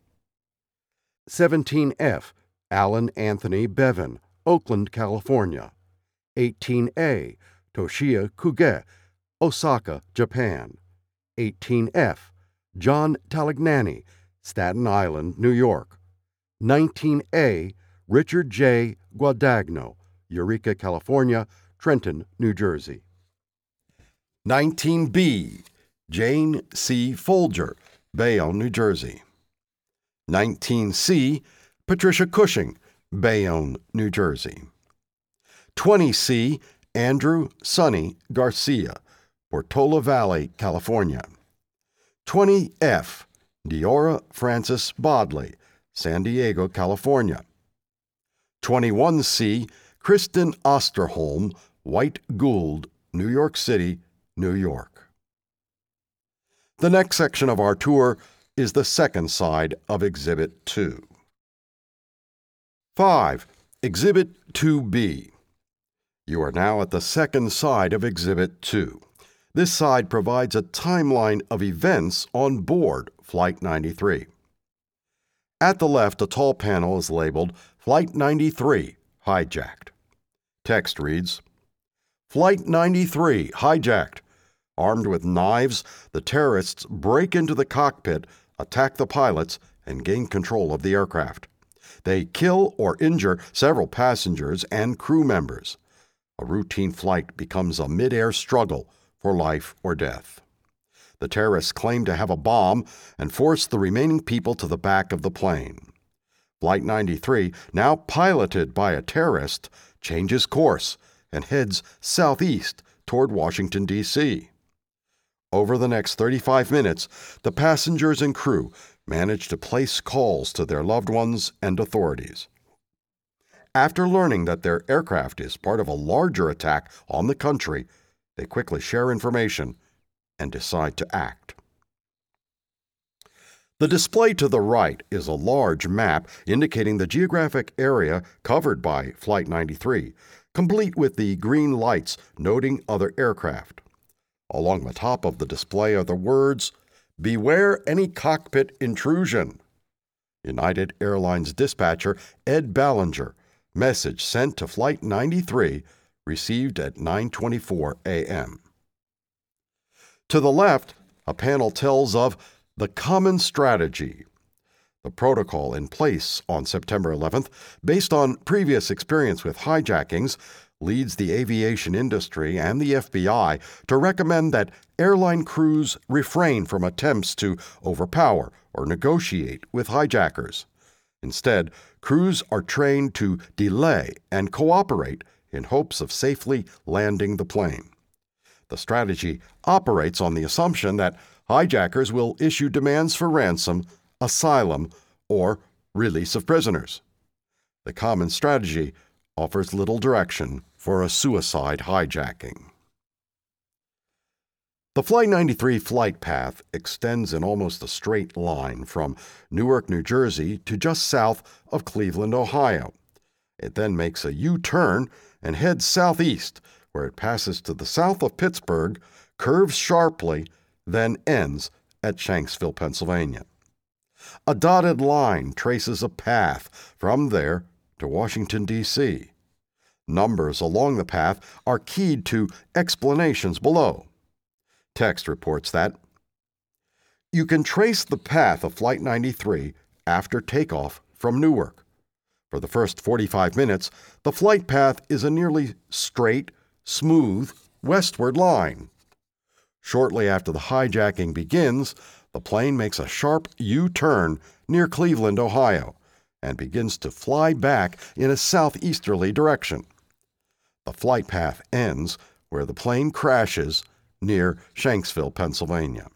17F, Alan Anthony Beaven, Oakland, California. 18A, Toshiya Kuge, Osaka, Japan. 18F, John Talignani, Staten Island, New York. 19A, Richard J. Guadagno, Eureka, California, Trenton, New Jersey. 19B, Jane C. Folger, Bayonne, New Jersey. 19C, Patricia Cushing, Bayonne, New Jersey. 20C, Andrew Sonny Garcia, Portola Valley, California. 20F, Deora Frances Bodley, San Diego, California. 21C, Kristin Osterholm, White Gould, New York City, New York. The next section of our tour is the second side of Exhibit 2. 5. Exhibit 2B. You are now at the second side of Exhibit 2. This side provides a timeline of events on board Flight 93. At the left, a tall panel is labeled Flight 93 Hijacked. Text reads Flight 93 hijacked. Armed with knives, the terrorists break into the cockpit, attack the pilots, and gain control of the aircraft. They kill or injure several passengers and crew members. A routine flight becomes a mid-air struggle for life or death. The terrorists claim to have a bomb and force the remaining people to the back of the plane. Flight 93, now piloted by a terrorist, changes course and heads southeast toward Washington, D.C. Over the next 35 minutes, the passengers and crew manage to place calls to their loved ones and authorities. After learning that their aircraft is part of a larger attack on the country, they quickly share information and decide to act. The display to the right is a large map indicating the geographic area covered by Flight 93, complete with the green lights noting other aircraft. Along the top of the display are the words, Beware any cockpit intrusion. United Airlines dispatcher Ed Ballinger, message sent to Flight 93, received at 9:24 a.m. To the left, a panel tells of the common strategy. The protocol in place on September 11th, based on previous experience with hijackings, leads the aviation industry and the FBI to recommend that airline crews refrain from attempts to overpower or negotiate with hijackers. Instead, crews are trained to delay and cooperate in hopes of safely landing the plane. The strategy operates on the assumption that hijackers will issue demands for ransom, asylum, or release of prisoners. The common strategy offers little direction for a suicide hijacking. The Flight 93 flight path extends in almost a straight line from Newark, New Jersey to just south of Cleveland, Ohio. It then makes a U turn and heads southeast, where it passes to the south of Pittsburgh, curves sharply, then ends at Shanksville, Pennsylvania. A dotted line traces a path from there to Washington, D.C. Numbers along the path are keyed to explanations below. Text reports that you can trace the path of Flight 93 after takeoff from Newark. For the first 45 minutes, the flight path is a nearly straight, smooth, westward line. Shortly after the hijacking begins, the plane makes a sharp U turn near Cleveland, Ohio, and begins to fly back in a southeasterly direction. The flight path ends where the plane crashes near Shanksville, Pennsylvania.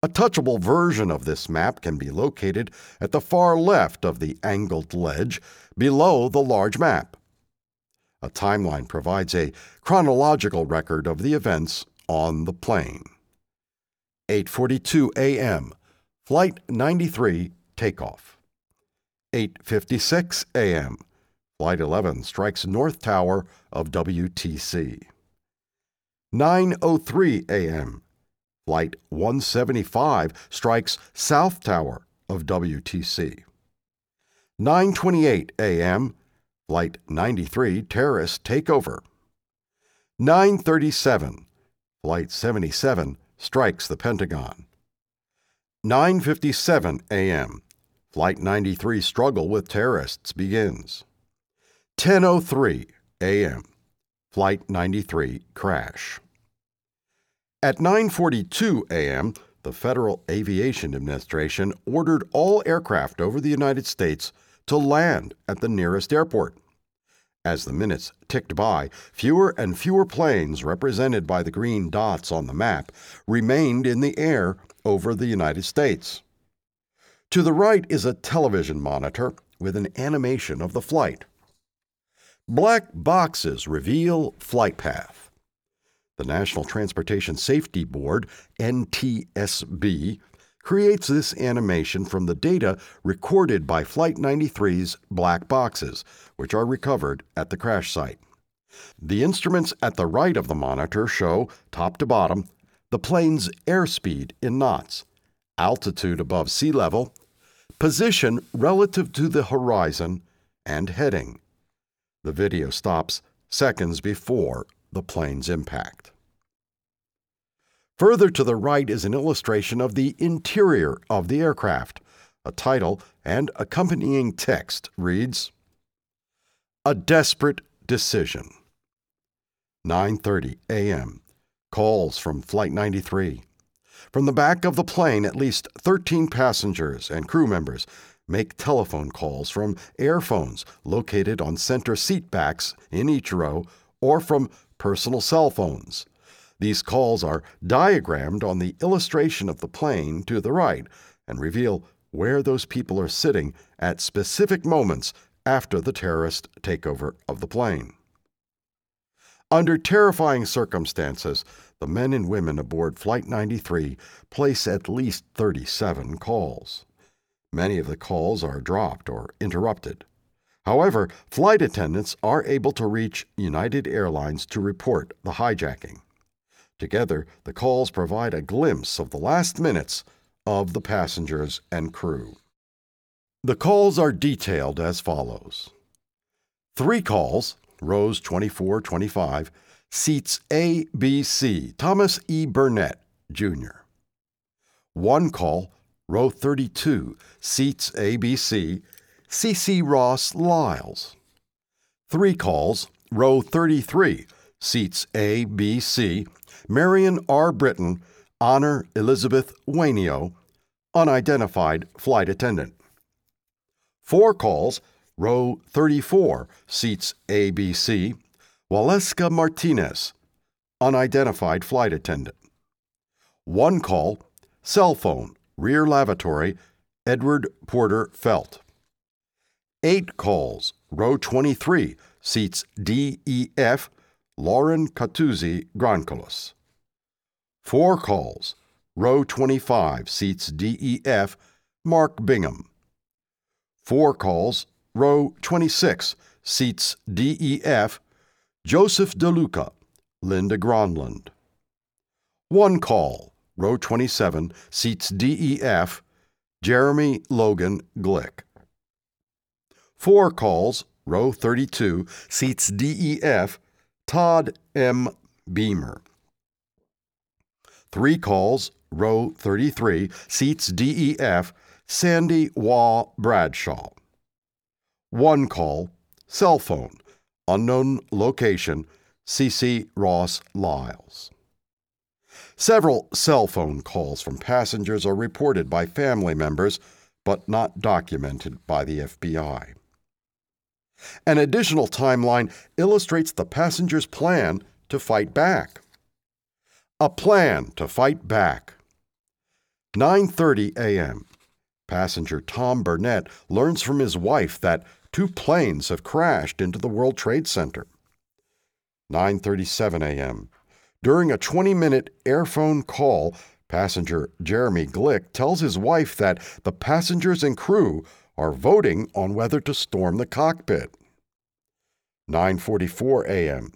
A touchable version of this map can be located at the far left of the angled ledge below the large map. A timeline provides a chronological record of the events on the plane. 8:42 a.m. Flight 93 takeoff. 8:56 a.m. Flight 11 strikes North Tower of WTC. 9:03 a.m. Flight 175 strikes South Tower of WTC. 9:28 a.m. Flight 93 terrorist takeover. 9:37 Flight 77 strikes the Pentagon. 9:57 a.m. Flight 93 struggle with terrorists begins. 10:03 a.m. Flight 93 crash. At 9:42 a.m., the Federal Aviation Administration ordered all aircraft over the United States to land at the nearest airport. As the minutes ticked by, fewer and fewer planes represented by the green dots on the map remained in the air over the United States. To the right is a television monitor with an animation of the flight. Black boxes reveal flight path. The National Transportation Safety Board, NTSB, creates this animation from the data recorded by Flight 93's black boxes, which are recovered at the crash site. The instruments at the right of the monitor show, top to bottom, the plane's airspeed in knots, altitude above sea level, position relative to the horizon, and heading. The video stops seconds before the plane's impact. Further to the right is an illustration of the interior of the aircraft. A title and accompanying text reads A Desperate Decision. 9:30 a.m. Calls from Flight 93. From the back of the plane, at least 13 passengers and crew members make telephone calls from airphones located on center seat backs in each row or from personal cell phones. These calls are diagrammed on the illustration of the plane to the right and reveal where those people are sitting at specific moments after the terrorist takeover of the plane. Under terrifying circumstances, the men and women aboard Flight 93 place at least 37 calls. Many of the calls are dropped or interrupted. However, flight attendants are able to reach United Airlines to report the hijacking. Together, the calls provide a glimpse of the last minutes of the passengers and crew. The calls are detailed as follows Three calls, rows 24 25, seats A, B, C, Thomas E. Burnett, Jr. One call, row 32, seats A, B, C, C.C. Ross Lyles. Three calls, row 33, seats A, B, C, Marion R. Britton, Honor Elizabeth Wainio, unidentified flight attendant. Four calls, row 34, seats A, B, C, Waleska Martinez, unidentified flight attendant. One call, cell phone, rear lavatory, Edward Porter Felt. Eight calls, row 23, seats D, E, F, Lauren Catuzzi Grandcolas. Four calls, row 25, seats D, E, F, Mark Bingham. Four calls, row 26, seats D, E, F, Joseph DeLuca, Linda Gronlund. One call, row 27, seats D, E, F, Jeremy Logan Glick. Four calls, row 32, seats DEF, Todd M. Beamer. Three calls, row 33, seats DEF, Sandy Waugh Bradshaw. One call, cell phone, unknown location, CC Ross Lyles. Several cell phone calls from passengers are reported by family members, but not documented by the FBI. An additional timeline illustrates the passenger's plan to fight back. A plan to fight back. 9:30 a.m. Passenger Tom Burnett learns from his wife that two planes have crashed into the World Trade Center. 9:37 a.m. During a 20-minute airphone call, passenger Jeremy Glick tells his wife that the passengers and crew are voting on whether to storm the cockpit. 9:44 a.m.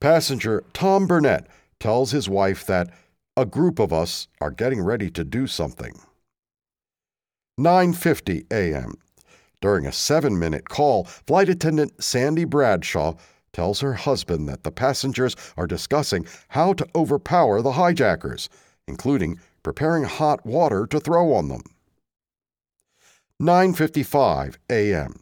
Passenger Tom Burnett tells his wife that a group of us are getting ready to do something. 9:50 a.m. During a 7-minute call, flight attendant Sandy Bradshaw tells her husband that the passengers are discussing how to overpower the hijackers, including preparing hot water to throw on them. 9:55 a.m.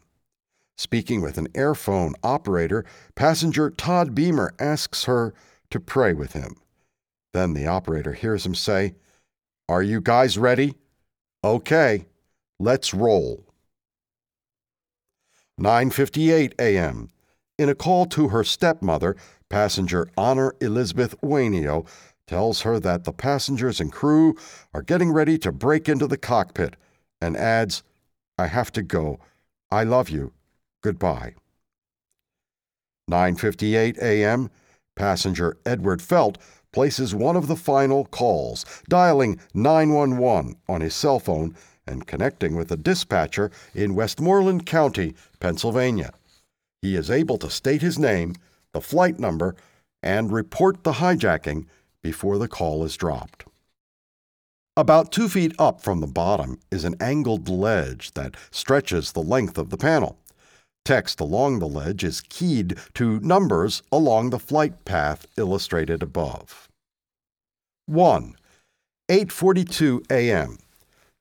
Speaking with an airphone operator, passenger Todd Beamer asks her to pray with him. Then the operator hears him say, Are you guys ready? Okay, let's roll. 9:58 a.m. In a call to her stepmother, passenger Honor Elizabeth Wainio tells her that the passengers and crew are getting ready to break into the cockpit and adds, I have to go. I love you. Goodbye. 9:58 a.m. Passenger Edward Felt places one of the final calls, dialing 911 on his cell phone and connecting with a dispatcher in Westmoreland County, Pennsylvania. He is able to state his name, the flight number, and report the hijacking before the call is dropped. About two feet up from the bottom is an angled ledge that stretches the length of the panel. Text along the ledge is keyed to numbers along the flight path illustrated above. 1. 8:42 a.m.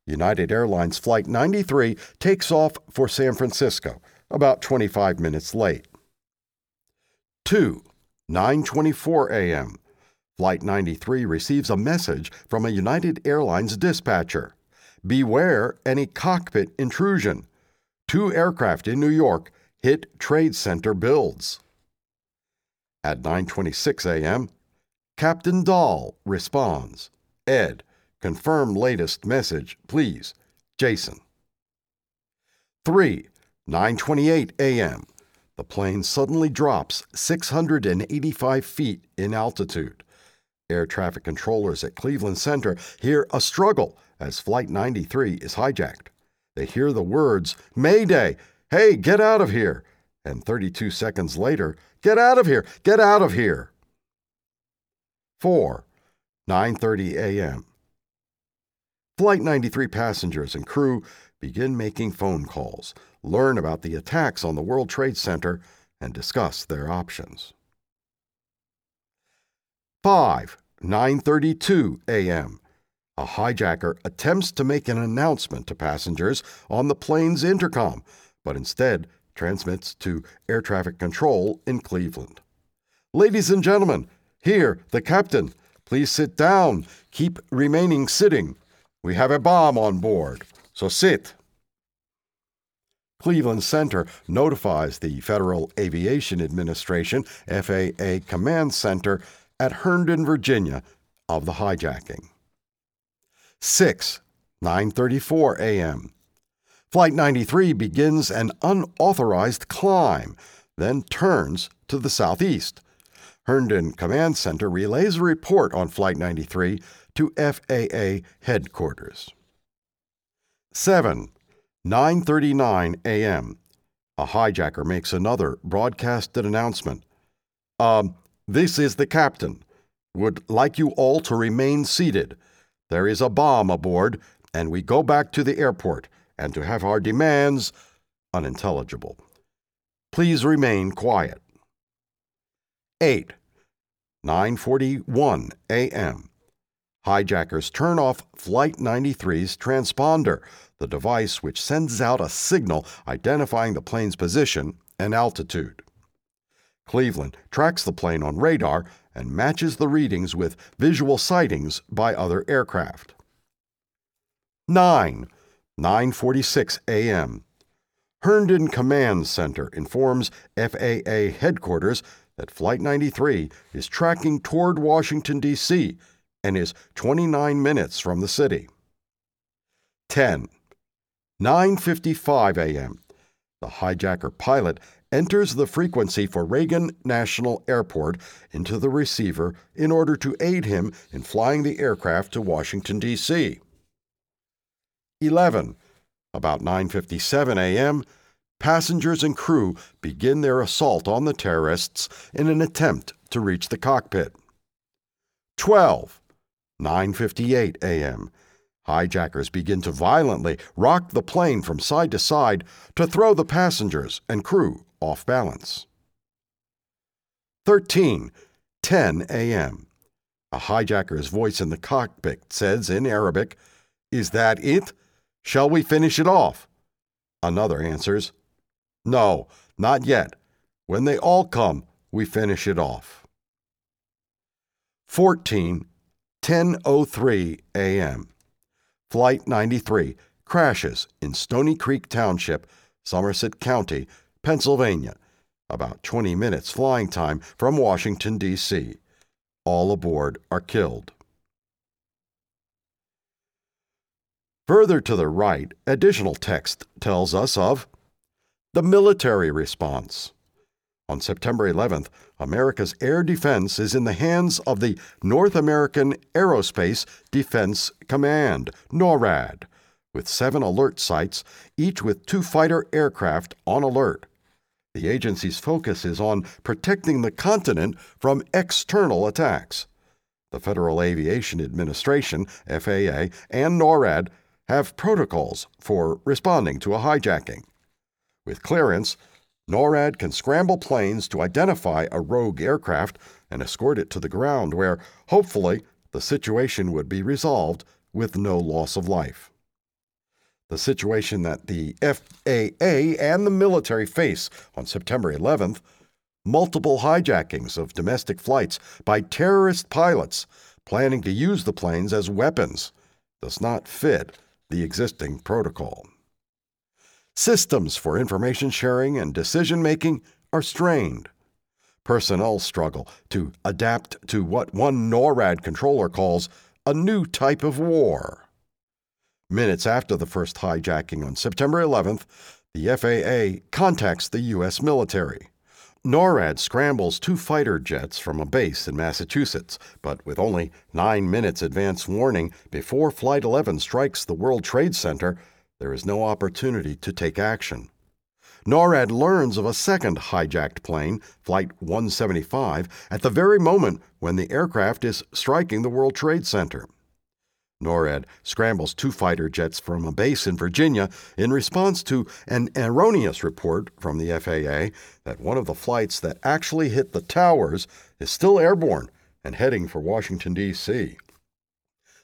United Airlines flight 93 takes off for San Francisco, about 25 minutes late. 2. 9:24 a.m. Flight 93 receives a message from a United Airlines dispatcher. Beware any cockpit intrusion. Two aircraft in New York hit Trade Center builds. At 9:26 a.m., Captain Dahl responds. Ed, confirm latest message, please. Jason. 3. 9:28 a.m. The plane suddenly drops 685 feet in altitude. Air traffic controllers at Cleveland Center hear a struggle as Flight 93 is hijacked. They hear the words, Mayday! Hey, get out of here! And 32 seconds later, Get out of here! Get out of here! 4. 9:30 a.m. Flight 93 passengers and crew begin making phone calls, learn about the attacks on the World Trade Center, and discuss their options. 5. 9:32 a.m. A hijacker attempts to make an announcement to passengers on the plane's intercom, but instead transmits to air traffic control in Cleveland. Ladies and gentlemen, here, the captain. Please sit down. Keep remaining sitting. We have a bomb on board, so sit. Cleveland Center notifies the Federal Aviation Administration, FAA Command Center at Herndon, Virginia, of the hijacking. 6. 9:34 a.m. Flight 93 begins an unauthorized climb, then turns to the southeast. Herndon Command Center relays a report on Flight 93 to FAA headquarters. 7. 9:39 a.m. A hijacker makes another broadcasted announcement. Um, this is the captain. Would like you all to remain seated. There is a bomb aboard, and we go back to the airport and to have our demands unintelligible. Please remain quiet. 8. 9:41 a.m. Hijackers turn off Flight 93's transponder, the device which sends out a signal identifying the plane's position and altitude. Cleveland tracks the plane on radar and matches the readings with visual sightings by other aircraft. 9. 9:46 a.m. Herndon Command Center informs FAA headquarters that Flight 93 is tracking toward Washington, D.C., and is 29 minutes from the city. 10. 9:55 a.m. The hijacker pilot enters the frequency for Reagan National Airport into the receiver in order to aid him in flying the aircraft to Washington D.C. 11. About 9:57 a.m., passengers and crew begin their assault on the terrorists in an attempt to reach the cockpit. 12. 9:58 a.m. Hijackers begin to violently rock the plane from side to side to throw the passengers and crew off balance. 13. 10 a.m. A hijacker's voice in the cockpit says in Arabic, Is that it? Shall we finish it off? Another answers, no, not yet. When they all come, we finish it off. 14. 10:03 a.m. Flight 93 crashes in Stony Creek Township, Somerset County, Pennsylvania, about 20 minutes flying time from Washington D.C. All aboard are killed. Further to the right, additional text tells us of the military response. On September 11th, America's air defense is in the hands of the North American Aerospace Defense Command, NORAD, with seven alert sites, each with two fighter aircraft on alert. The agency's focus is on protecting the continent from external attacks. The Federal Aviation Administration, FAA, and NORAD have protocols for responding to a hijacking. With clearance, NORAD can scramble planes to identify a rogue aircraft and escort it to the ground, where, hopefully, the situation would be resolved with no loss of life. The situation that the FAA and the military face on September 11th multiple hijackings of domestic flights by terrorist pilots planning to use the planes as weapons does not fit the existing protocol. Systems for information sharing and decision making are strained. Personnel struggle to adapt to what one NORAD controller calls a new type of war. Minutes after the first hijacking on September 11th, the FAA contacts the U.S. military. NORAD scrambles two fighter jets from a base in Massachusetts, but with only nine minutes advance warning before Flight 11 strikes the World Trade Center, there is no opportunity to take action. NORAD learns of a second hijacked plane, Flight 175, at the very moment when the aircraft is striking the World Trade Center. NORAD scrambles two fighter jets from a base in Virginia in response to an erroneous report from the FAA that one of the flights that actually hit the towers is still airborne and heading for Washington, D.C.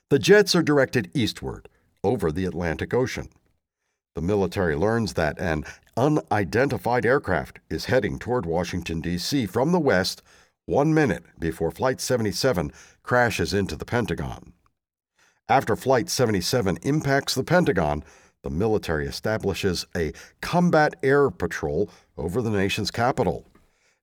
The jets are directed eastward over the Atlantic Ocean. The military learns that an unidentified aircraft is heading toward Washington, D.C. from the west one minute before Flight 77 crashes into the Pentagon. After Flight 77 impacts the Pentagon, the military establishes a combat air patrol over the nation's capital.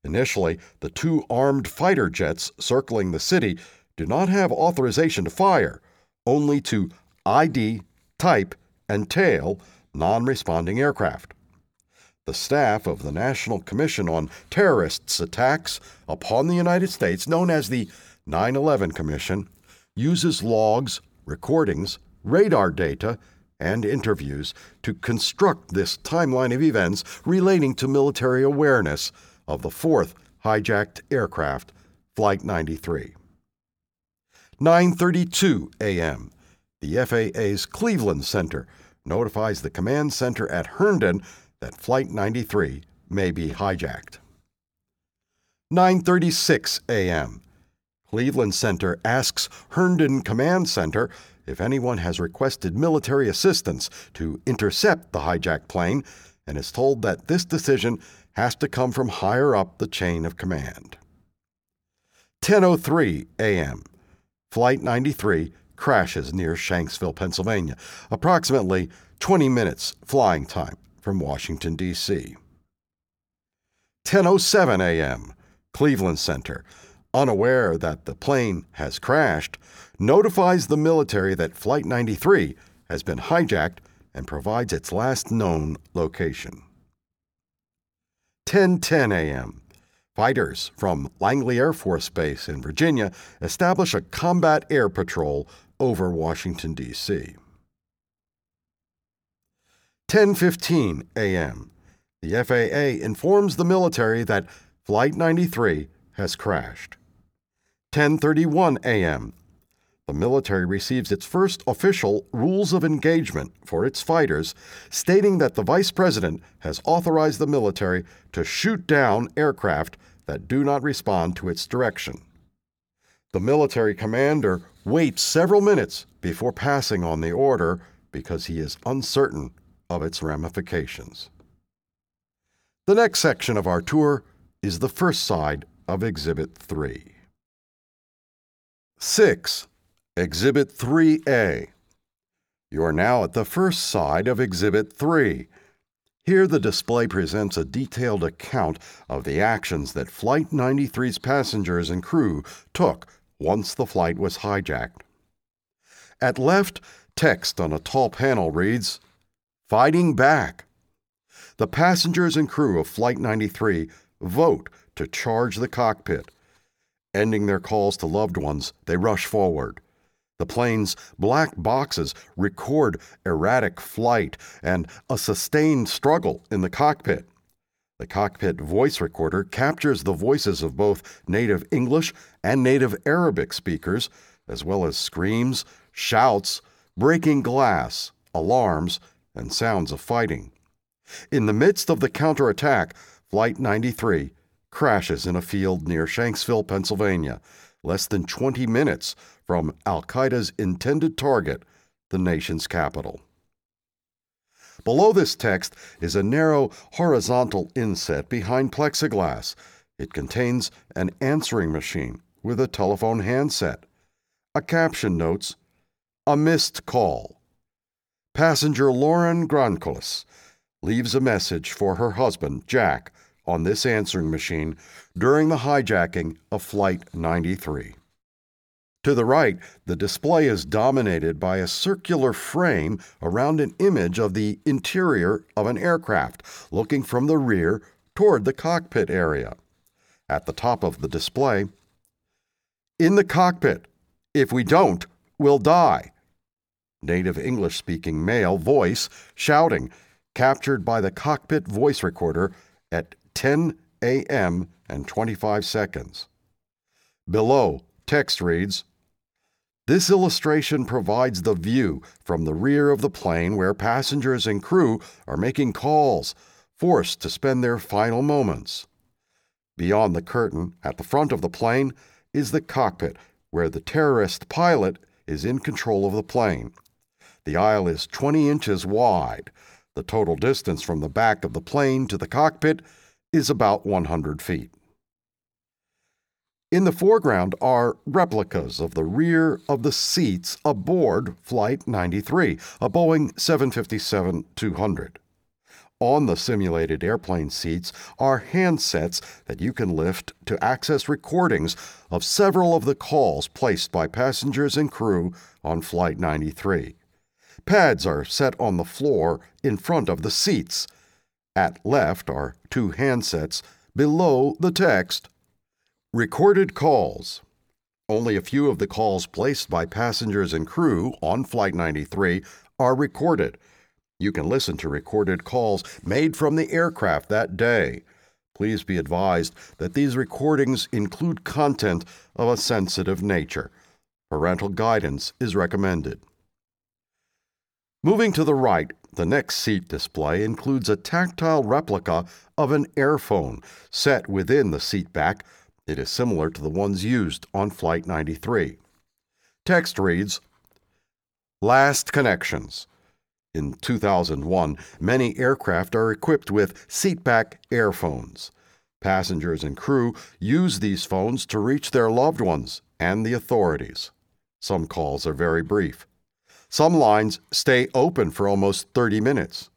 Initially, the two armed fighter jets circling the city do not have authorization to fire, only to ID, type, and tail non responding aircraft. The staff of the National Commission on Terrorists' Attacks upon the United States, known as the 9 11 Commission, uses logs recordings, radar data, and interviews to construct this timeline of events relating to military awareness of the fourth hijacked aircraft, Flight 93. 9:32 a.m. The FAA's Cleveland Center notifies the command center at Herndon that Flight 93 may be hijacked. 9:36 a.m. Cleveland Center asks Herndon Command Center if anyone has requested military assistance to intercept the hijacked plane and is told that this decision has to come from higher up the chain of command. 10:03 a.m. Flight 93 crashes near Shanksville, Pennsylvania, approximately 20 minutes flying time from Washington D.C. 10:07 a.m. Cleveland Center unaware that the plane has crashed, notifies the military that Flight 93 has been hijacked and provides its last known location. 10:10 a.m. Fighters from Langley Air Force Base in Virginia establish a combat air patrol over Washington D.C. 10:15 a.m. The FAA informs the military that Flight 93 has crashed. 10:31 a.m. The military receives its first official rules of engagement for its fighters, stating that the vice president has authorized the military to shoot down aircraft that do not respond to its direction. The military commander waits several minutes before passing on the order because he is uncertain of its ramifications. The next section of our tour is the first side of Exhibit 3. 6. Exhibit 3A. You are now at the first side of Exhibit 3. Here, the display presents a detailed account of the actions that Flight 93's passengers and crew took once the flight was hijacked. At left, text on a tall panel reads, Fighting Back. The passengers and crew of Flight 93 vote to charge the cockpit Ending their calls to loved ones, they rush forward. The plane's black boxes record erratic flight and a sustained struggle in the cockpit. The cockpit voice recorder captures the voices of both native English and native Arabic speakers, as well as screams, shouts, breaking glass, alarms, and sounds of fighting. In the midst of the counterattack, Flight 93 crashes in a field near Shanksville, Pennsylvania, less than 20 minutes from Al Qaeda's intended target, the nation's capital. Below this text is a narrow horizontal inset behind plexiglass. It contains an answering machine with a telephone handset. A caption notes, A missed call. Passenger Lauren Grandcolas leaves a message for her husband, Jack, on this answering machine during the hijacking of Flight 93. To the right, the display is dominated by a circular frame around an image of the interior of an aircraft, looking from the rear toward the cockpit area. At the top of the display, in the cockpit, if we don't, we'll die. Native English speaking male voice shouting captured by the cockpit voice recorder at 10 a.m. and 25 seconds. Below, text reads This illustration provides the view from the rear of the plane where passengers and crew are making calls, forced to spend their final moments. Beyond the curtain, at the front of the plane, is the cockpit where the terrorist pilot is in control of the plane. The aisle is 20 inches wide. The total distance from the back of the plane to the cockpit is about 100 feet. In the foreground are replicas of the rear of the seats aboard Flight 93, a Boeing 757 200. On the simulated airplane seats are handsets that you can lift to access recordings of several of the calls placed by passengers and crew on Flight 93. Pads are set on the floor in front of the seats. At left are two handsets. Below the text Recorded calls. Only a few of the calls placed by passengers and crew on Flight 93 are recorded. You can listen to recorded calls made from the aircraft that day. Please be advised that these recordings include content of a sensitive nature. Parental guidance is recommended. Moving to the right, the next seat display includes a tactile replica of an airphone set within the seat back. It is similar to the ones used on Flight 93. Text reads Last connections. In 2001, many aircraft are equipped with seatback airphones. Passengers and crew use these phones to reach their loved ones and the authorities. Some calls are very brief. Some lines stay open for almost 30 minutes.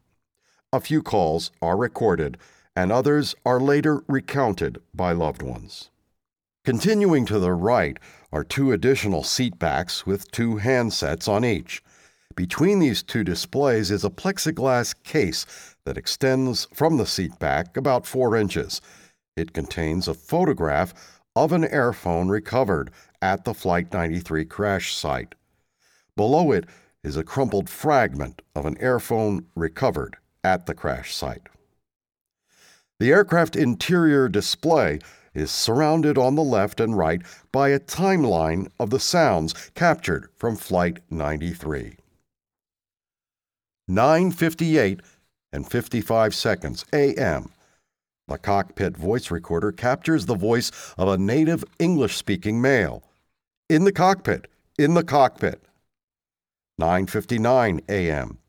A few calls are recorded, and others are later recounted by loved ones. Continuing to the right are two additional seat backs with two handsets on each. Between these two displays is a plexiglass case that extends from the seat back about four inches. It contains a photograph of an airphone recovered at the Flight 93 crash site. Below it is a crumpled fragment of an airphone recovered at the crash site. The aircraft interior display is surrounded on the left and right by a timeline of the sounds captured from Flight 93. 9:58 and 55 seconds a.m. The cockpit voice recorder captures the voice of a native English-speaking male. In the cockpit, in the cockpit. 9:59 a.m.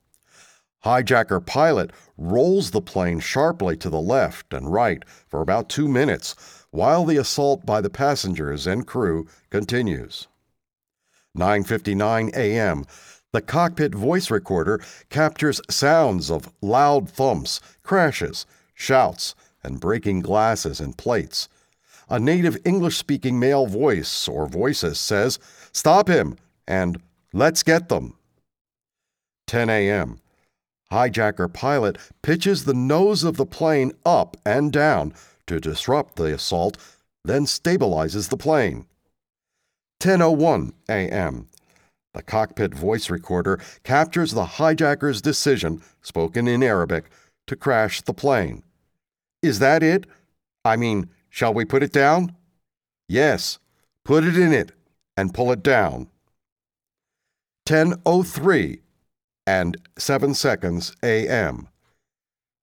Hijacker pilot rolls the plane sharply to the left and right for about 2 minutes while the assault by the passengers and crew continues. 9:59 a.m. The cockpit voice recorder captures sounds of loud thumps, crashes, shouts, and breaking glasses and plates. A native English speaking male voice or voices says, Stop him! and Let's get them. 10 a.m. Hijacker pilot pitches the nose of the plane up and down to disrupt the assault, then stabilizes the plane. 10:01 a.m. The cockpit voice recorder captures the hijacker's decision, spoken in Arabic, to crash the plane. Is that it? I mean, shall we put it down? Yes, put it in it and pull it down. 10:03 and 7 seconds a.m.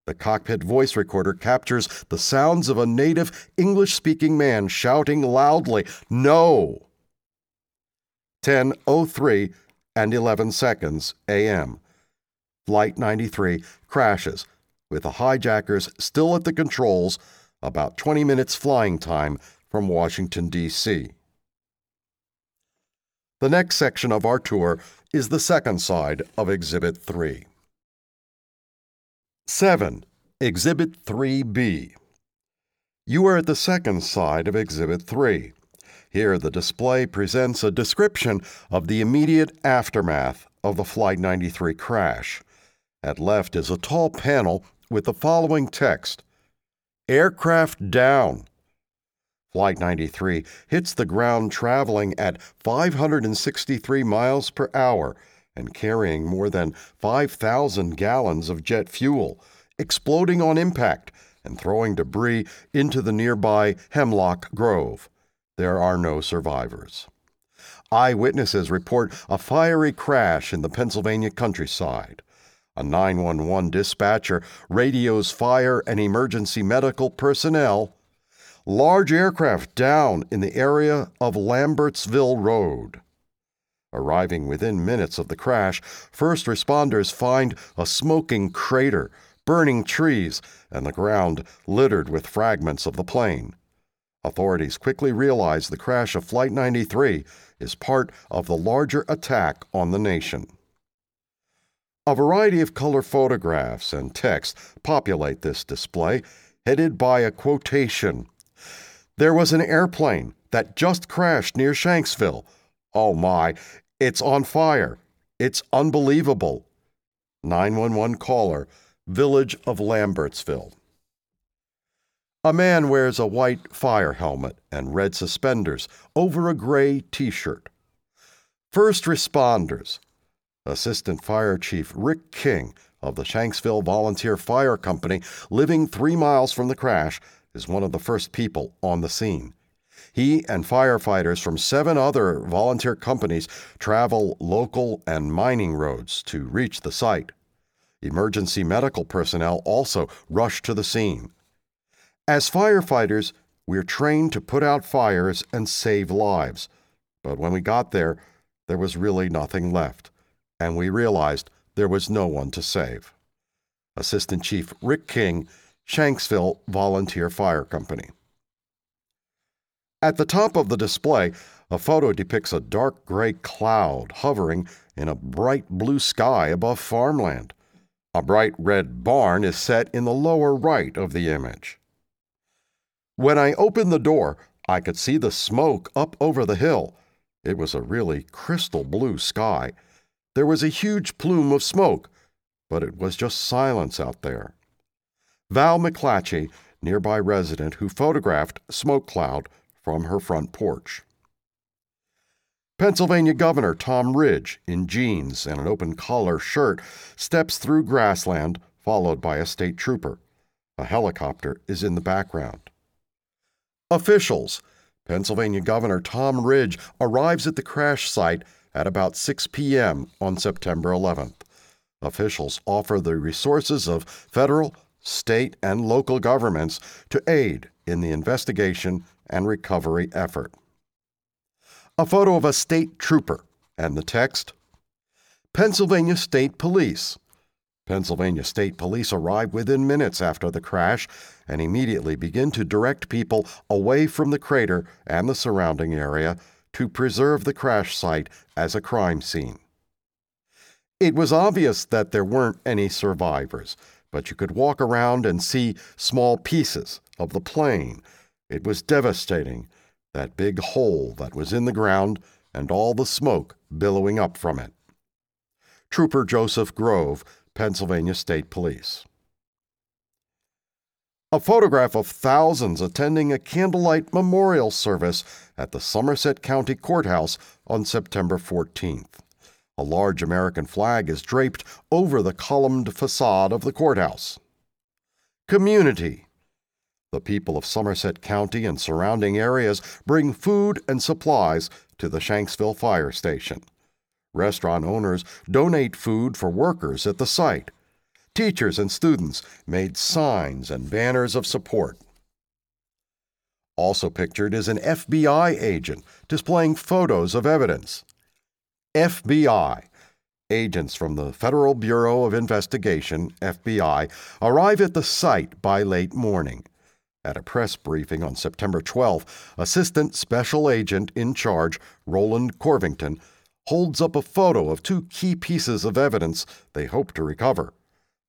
The cockpit voice recorder captures the sounds of a native English speaking man shouting loudly, No! 10:03 and 11 seconds a.m. Flight 93 crashes with the hijackers still at the controls about 20 minutes flying time from Washington D.C. The next section of our tour is the second side of Exhibit 3. 7. Exhibit 3B. You are at the second side of Exhibit 3. Here, the display presents a description of the immediate aftermath of the Flight 93 crash. At left is a tall panel with the following text Aircraft down. Flight 93 hits the ground traveling at 563 miles per hour and carrying more than 5,000 gallons of jet fuel, exploding on impact and throwing debris into the nearby Hemlock Grove. There are no survivors. Eyewitnesses report a fiery crash in the Pennsylvania countryside. A 911 dispatcher radios fire and emergency medical personnel. Large aircraft down in the area of Lambertsville Road. Arriving within minutes of the crash, first responders find a smoking crater, burning trees, and the ground littered with fragments of the plane. Authorities quickly realize the crash of Flight 93 is part of the larger attack on the nation. A variety of color photographs and text populate this display, headed by a quotation. There was an airplane that just crashed near Shanksville. Oh my, it's on fire. It's unbelievable. 911 caller, Village of Lambertsville. A man wears a white fire helmet and red suspenders over a gray t shirt. First responders. Assistant Fire Chief Rick King of the Shanksville Volunteer Fire Company, living three miles from the crash, is one of the first people on the scene. He and firefighters from seven other volunteer companies travel local and mining roads to reach the site. Emergency medical personnel also rush to the scene. As firefighters, we're trained to put out fires and save lives. But when we got there, there was really nothing left, and we realized there was no one to save. Assistant Chief Rick King, Shanksville Volunteer Fire Company. At the top of the display, a photo depicts a dark gray cloud hovering in a bright blue sky above farmland. A bright red barn is set in the lower right of the image. When I opened the door, I could see the smoke up over the hill. It was a really crystal blue sky. There was a huge plume of smoke, but it was just silence out there. Val McClatchy, nearby resident who photographed smoke cloud from her front porch. Pennsylvania Governor Tom Ridge, in jeans and an open collar shirt, steps through grassland, followed by a state trooper. A helicopter is in the background. Officials. Pennsylvania Governor Tom Ridge arrives at the crash site at about 6 p.m. on September 11th. Officials offer the resources of federal, state, and local governments to aid in the investigation and recovery effort. A photo of a state trooper and the text Pennsylvania State Police Pennsylvania State Police arrive within minutes after the crash and immediately begin to direct people away from the crater and the surrounding area to preserve the crash site as a crime scene. It was obvious that there weren't any survivors, but you could walk around and see small pieces of the plane. It was devastating, that big hole that was in the ground and all the smoke billowing up from it. Trooper Joseph Grove Pennsylvania State Police. A photograph of thousands attending a candlelight memorial service at the Somerset County Courthouse on September 14th. A large American flag is draped over the columned facade of the courthouse. Community. The people of Somerset County and surrounding areas bring food and supplies to the Shanksville Fire Station. Restaurant owners donate food for workers at the site. Teachers and students made signs and banners of support. Also pictured is an FBI agent displaying photos of evidence. FBI. Agents from the Federal Bureau of Investigation, FBI, arrive at the site by late morning. At a press briefing on September 12, Assistant Special Agent in Charge Roland Corvington holds up a photo of two key pieces of evidence they hope to recover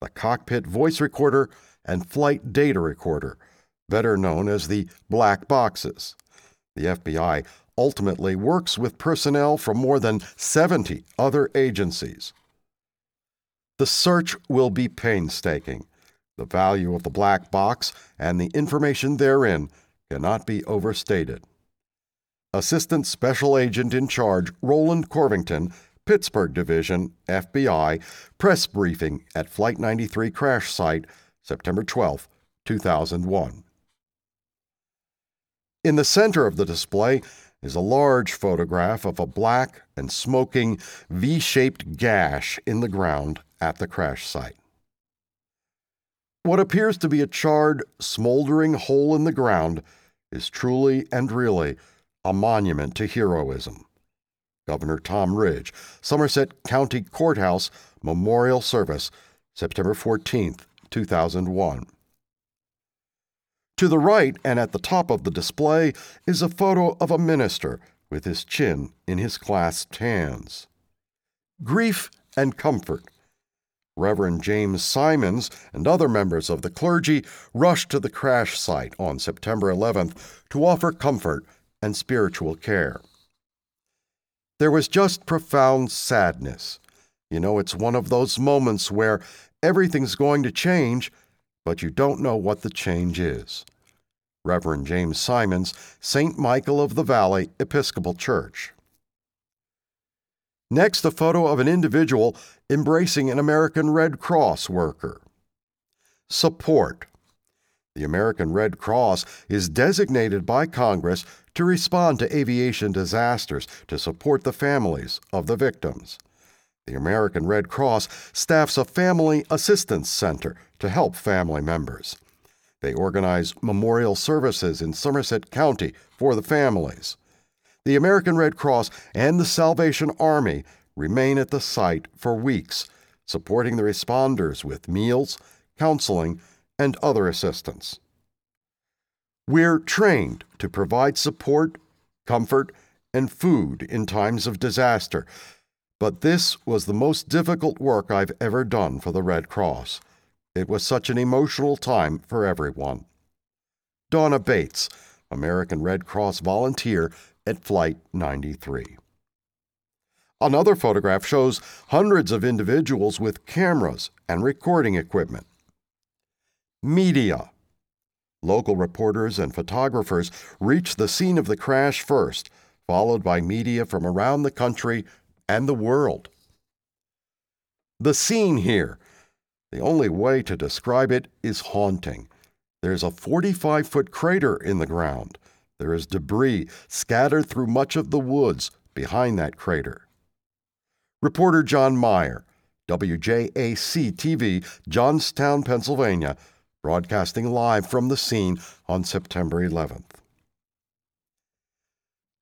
the cockpit voice recorder and flight data recorder, better known as the black boxes. The FBI ultimately works with personnel from more than 70 other agencies. The search will be painstaking. The value of the black box and the information therein cannot be overstated. Assistant Special Agent in Charge Roland Corvington, Pittsburgh Division, FBI, press briefing at Flight 93 crash site, September 12, 2001. In the center of the display is a large photograph of a black and smoking V shaped gash in the ground at the crash site. What appears to be a charred, smoldering hole in the ground is truly and really a monument to heroism. Governor Tom Ridge, Somerset County Courthouse Memorial Service, September 14, 2001. To the right and at the top of the display is a photo of a minister with his chin in his clasped hands. Grief and comfort. Reverend James Simons and other members of the clergy rushed to the crash site on September 11th to offer comfort and spiritual care. There was just profound sadness. You know, it's one of those moments where everything's going to change, but you don't know what the change is. Reverend James Simons, St. Michael of the Valley Episcopal Church. Next, a photo of an individual embracing an American Red Cross worker. Support. The American Red Cross is designated by Congress to respond to aviation disasters to support the families of the victims. The American Red Cross staffs a family assistance center to help family members. They organize memorial services in Somerset County for the families. The American Red Cross and the Salvation Army remain at the site for weeks, supporting the responders with meals, counseling, and other assistance. We're trained to provide support, comfort, and food in times of disaster, but this was the most difficult work I've ever done for the Red Cross. It was such an emotional time for everyone. Donna Bates, American Red Cross volunteer at Flight 93. Another photograph shows hundreds of individuals with cameras and recording equipment. Media. Local reporters and photographers reached the scene of the crash first, followed by media from around the country and the world. The scene here, the only way to describe it is haunting. There's a 45 foot crater in the ground. There is debris scattered through much of the woods behind that crater. Reporter John Meyer, WJAC TV, Johnstown, Pennsylvania, broadcasting live from the scene on September 11th.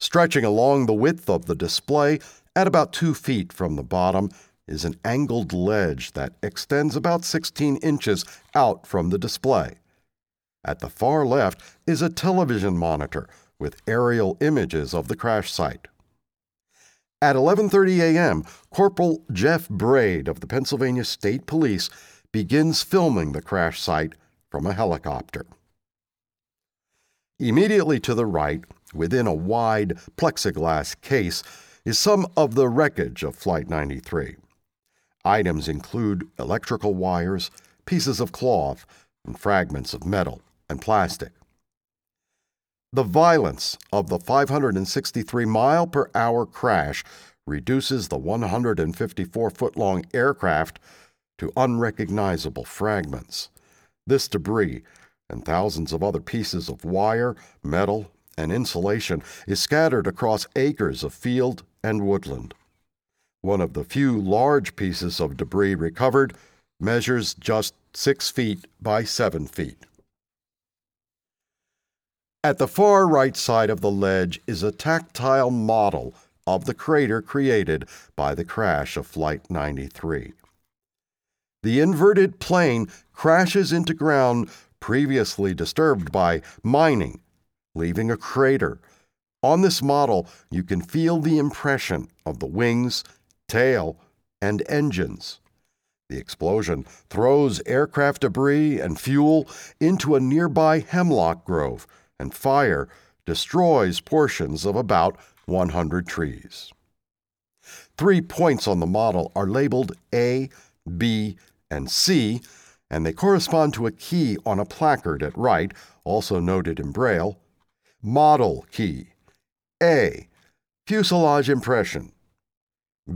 Stretching along the width of the display, at about two feet from the bottom, is an angled ledge that extends about 16 inches out from the display. At the far left is a television monitor with aerial images of the crash site. At 11:30 a.m., Corporal Jeff Braid of the Pennsylvania State Police begins filming the crash site from a helicopter. Immediately to the right, within a wide plexiglass case, is some of the wreckage of Flight 93. Items include electrical wires, pieces of cloth, and fragments of metal and plastic. The violence of the 563 mile per hour crash reduces the 154 foot long aircraft to unrecognizable fragments. This debris and thousands of other pieces of wire, metal, and insulation is scattered across acres of field and woodland. One of the few large pieces of debris recovered measures just six feet by seven feet. At the far right side of the ledge is a tactile model of the crater created by the crash of Flight 93. The inverted plane crashes into ground previously disturbed by mining, leaving a crater. On this model, you can feel the impression of the wings, tail, and engines. The explosion throws aircraft debris and fuel into a nearby hemlock grove and fire destroys portions of about 100 trees. Three points on the model are labeled A, B, and C, and they correspond to a key on a placard at right, also noted in Braille. Model key A, fuselage impression.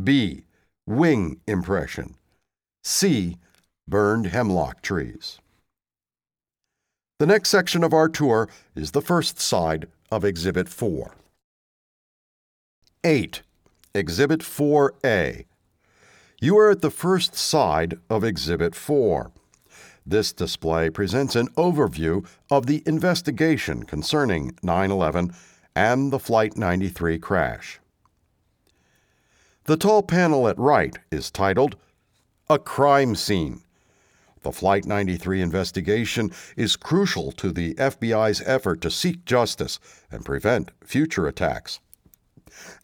B. Wing impression. C. Burned hemlock trees. The next section of our tour is the first side of Exhibit 4. 8. Exhibit 4A. You are at the first side of Exhibit 4. This display presents an overview of the investigation concerning 9 11 and the Flight 93 crash. The tall panel at right is titled A Crime Scene. The Flight 93 investigation is crucial to the FBI's effort to seek justice and prevent future attacks.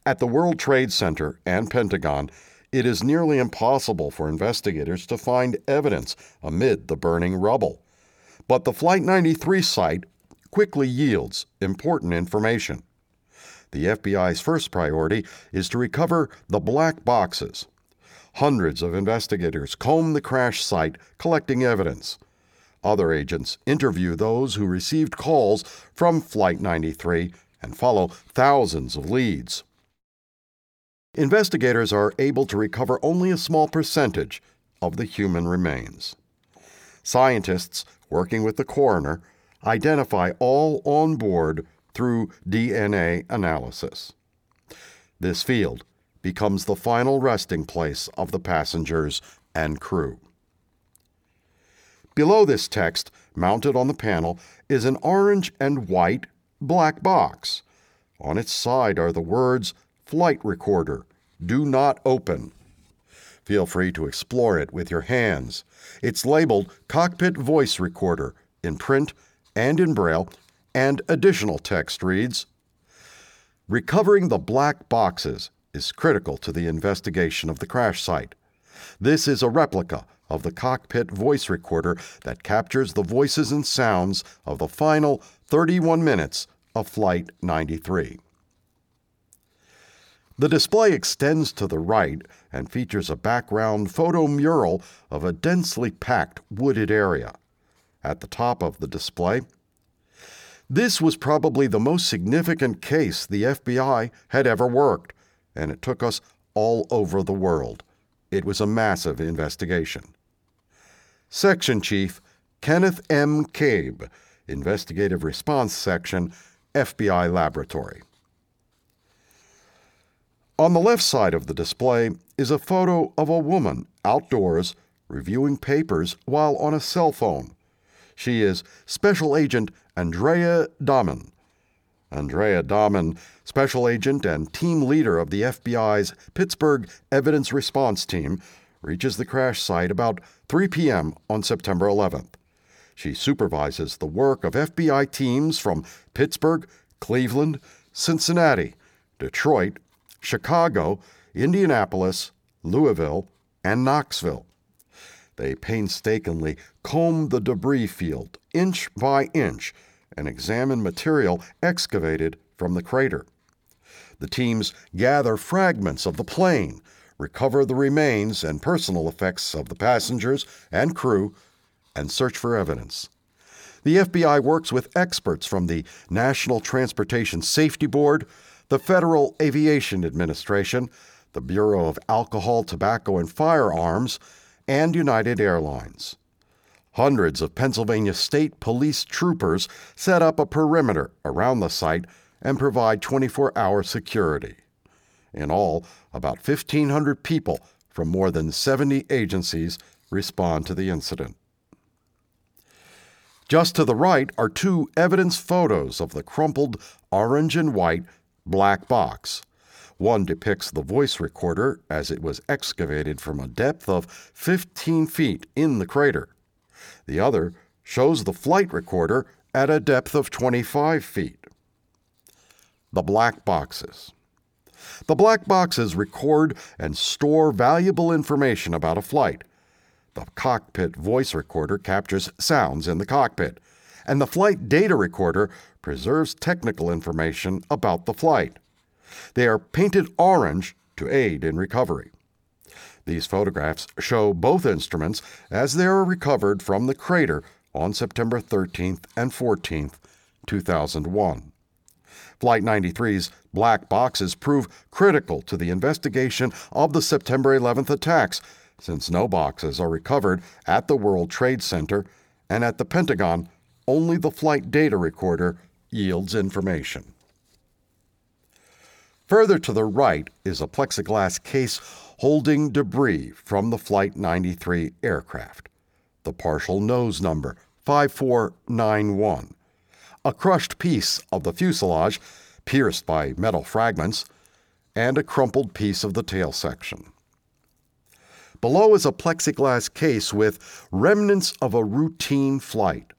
At the World Trade Center and Pentagon, it is nearly impossible for investigators to find evidence amid the burning rubble. But the Flight 93 site quickly yields important information. The FBI's first priority is to recover the black boxes, Hundreds of investigators comb the crash site collecting evidence. Other agents interview those who received calls from Flight 93 and follow thousands of leads. Investigators are able to recover only a small percentage of the human remains. Scientists working with the coroner identify all on board through DNA analysis. This field becomes the final resting place of the passengers and crew. Below this text, mounted on the panel, is an orange and white black box. On its side are the words Flight Recorder, Do Not Open. Feel free to explore it with your hands. It's labeled Cockpit Voice Recorder in print and in Braille, and additional text reads Recovering the black boxes is critical to the investigation of the crash site. This is a replica of the cockpit voice recorder that captures the voices and sounds of the final 31 minutes of Flight 93. The display extends to the right and features a background photo mural of a densely packed wooded area. At the top of the display, this was probably the most significant case the FBI had ever worked and it took us all over the world. It was a massive investigation. Section Chief Kenneth M. Cabe, Investigative Response Section, FBI Laboratory. On the left side of the display is a photo of a woman outdoors reviewing papers while on a cell phone. She is Special Agent Andrea Dahman, Andrea Dahman, special agent and team leader of the FBI's Pittsburgh Evidence Response Team, reaches the crash site about 3 p.m. on September 11th. She supervises the work of FBI teams from Pittsburgh, Cleveland, Cincinnati, Detroit, Chicago, Indianapolis, Louisville, and Knoxville. They painstakingly comb the debris field inch by inch and examine material excavated from the crater. The teams gather fragments of the plane, recover the remains and personal effects of the passengers and crew, and search for evidence. The FBI works with experts from the National Transportation Safety Board, the Federal Aviation Administration, the Bureau of Alcohol, Tobacco, and Firearms, and United Airlines. Hundreds of Pennsylvania State Police troopers set up a perimeter around the site and provide 24 hour security. In all, about 1,500 people from more than 70 agencies respond to the incident. Just to the right are two evidence photos of the crumpled orange and white black box. One depicts the voice recorder as it was excavated from a depth of 15 feet in the crater. The other shows the flight recorder at a depth of 25 feet. The black boxes. The black boxes record and store valuable information about a flight. The cockpit voice recorder captures sounds in the cockpit, and the flight data recorder preserves technical information about the flight. They are painted orange to aid in recovery. These photographs show both instruments as they are recovered from the crater on September 13th and 14th, 2001. Flight 93's black boxes prove critical to the investigation of the September 11th attacks, since no boxes are recovered at the World Trade Center, and at the Pentagon, only the flight data recorder yields information. Further to the right is a plexiglass case holding debris from the Flight 93 aircraft, the partial nose number 5491, a crushed piece of the fuselage pierced by metal fragments, and a crumpled piece of the tail section. Below is a plexiglass case with remnants of a routine flight.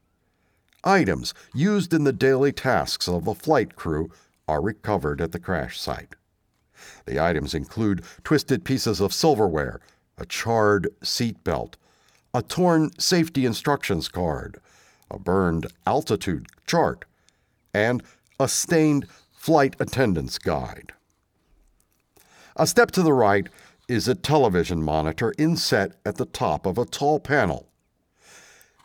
Items used in the daily tasks of the flight crew are recovered at the crash site. The items include twisted pieces of silverware, a charred seat belt, a torn safety instructions card, a burned altitude chart, and a stained flight attendant's guide. A step to the right is a television monitor inset at the top of a tall panel.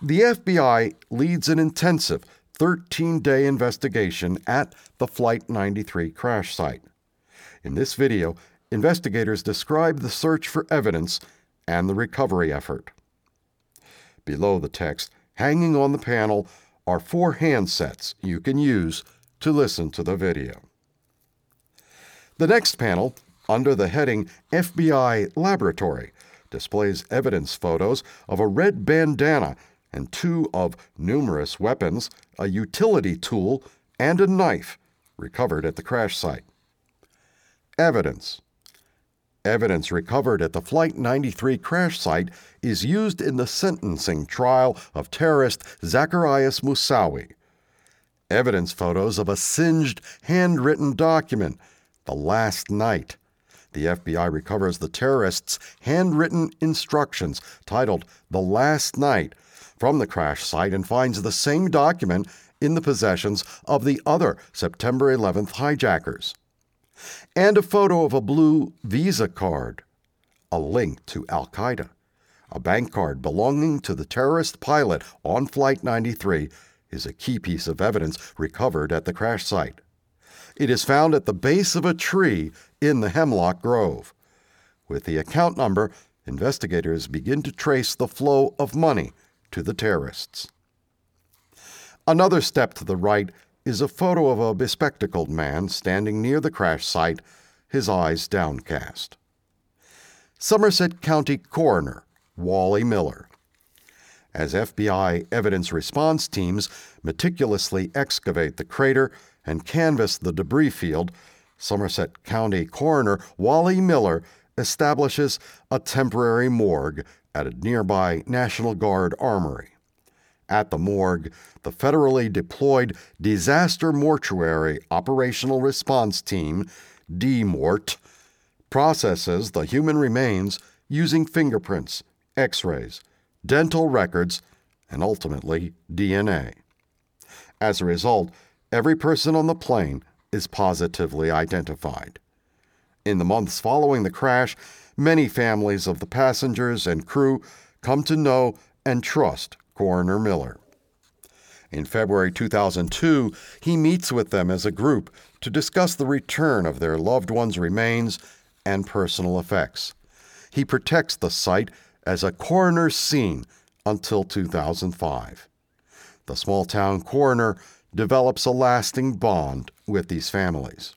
The FBI leads an intensive 13 day investigation at the Flight 93 crash site. In this video, investigators describe the search for evidence and the recovery effort. Below the text, hanging on the panel, are four handsets you can use to listen to the video. The next panel, under the heading FBI Laboratory, displays evidence photos of a red bandana and two of numerous weapons, a utility tool, and a knife recovered at the crash site. Evidence Evidence recovered at the Flight 93 crash site is used in the sentencing trial of terrorist Zacarias Moussaoui. Evidence photos of a singed handwritten document, The Last Night. The FBI recovers the terrorist's handwritten instructions titled The Last Night from the crash site and finds the same document in the possessions of the other September 11th hijackers and a photo of a blue Visa card, a link to Al Qaeda. A bank card belonging to the terrorist pilot on Flight 93 is a key piece of evidence recovered at the crash site. It is found at the base of a tree in the hemlock grove. With the account number, investigators begin to trace the flow of money to the terrorists. Another step to the right is a photo of a bespectacled man standing near the crash site, his eyes downcast. Somerset County Coroner Wally Miller. As FBI evidence response teams meticulously excavate the crater and canvass the debris field, Somerset County Coroner Wally Miller establishes a temporary morgue at a nearby National Guard armory. At the morgue, the federally deployed Disaster Mortuary Operational Response Team, DMORT, processes the human remains using fingerprints, x rays, dental records, and ultimately DNA. As a result, every person on the plane is positively identified. In the months following the crash, many families of the passengers and crew come to know and trust Coroner Miller. In February 2002, he meets with them as a group to discuss the return of their loved one's remains and personal effects. He protects the site as a coroner's scene until 2005. The small town coroner develops a lasting bond with these families.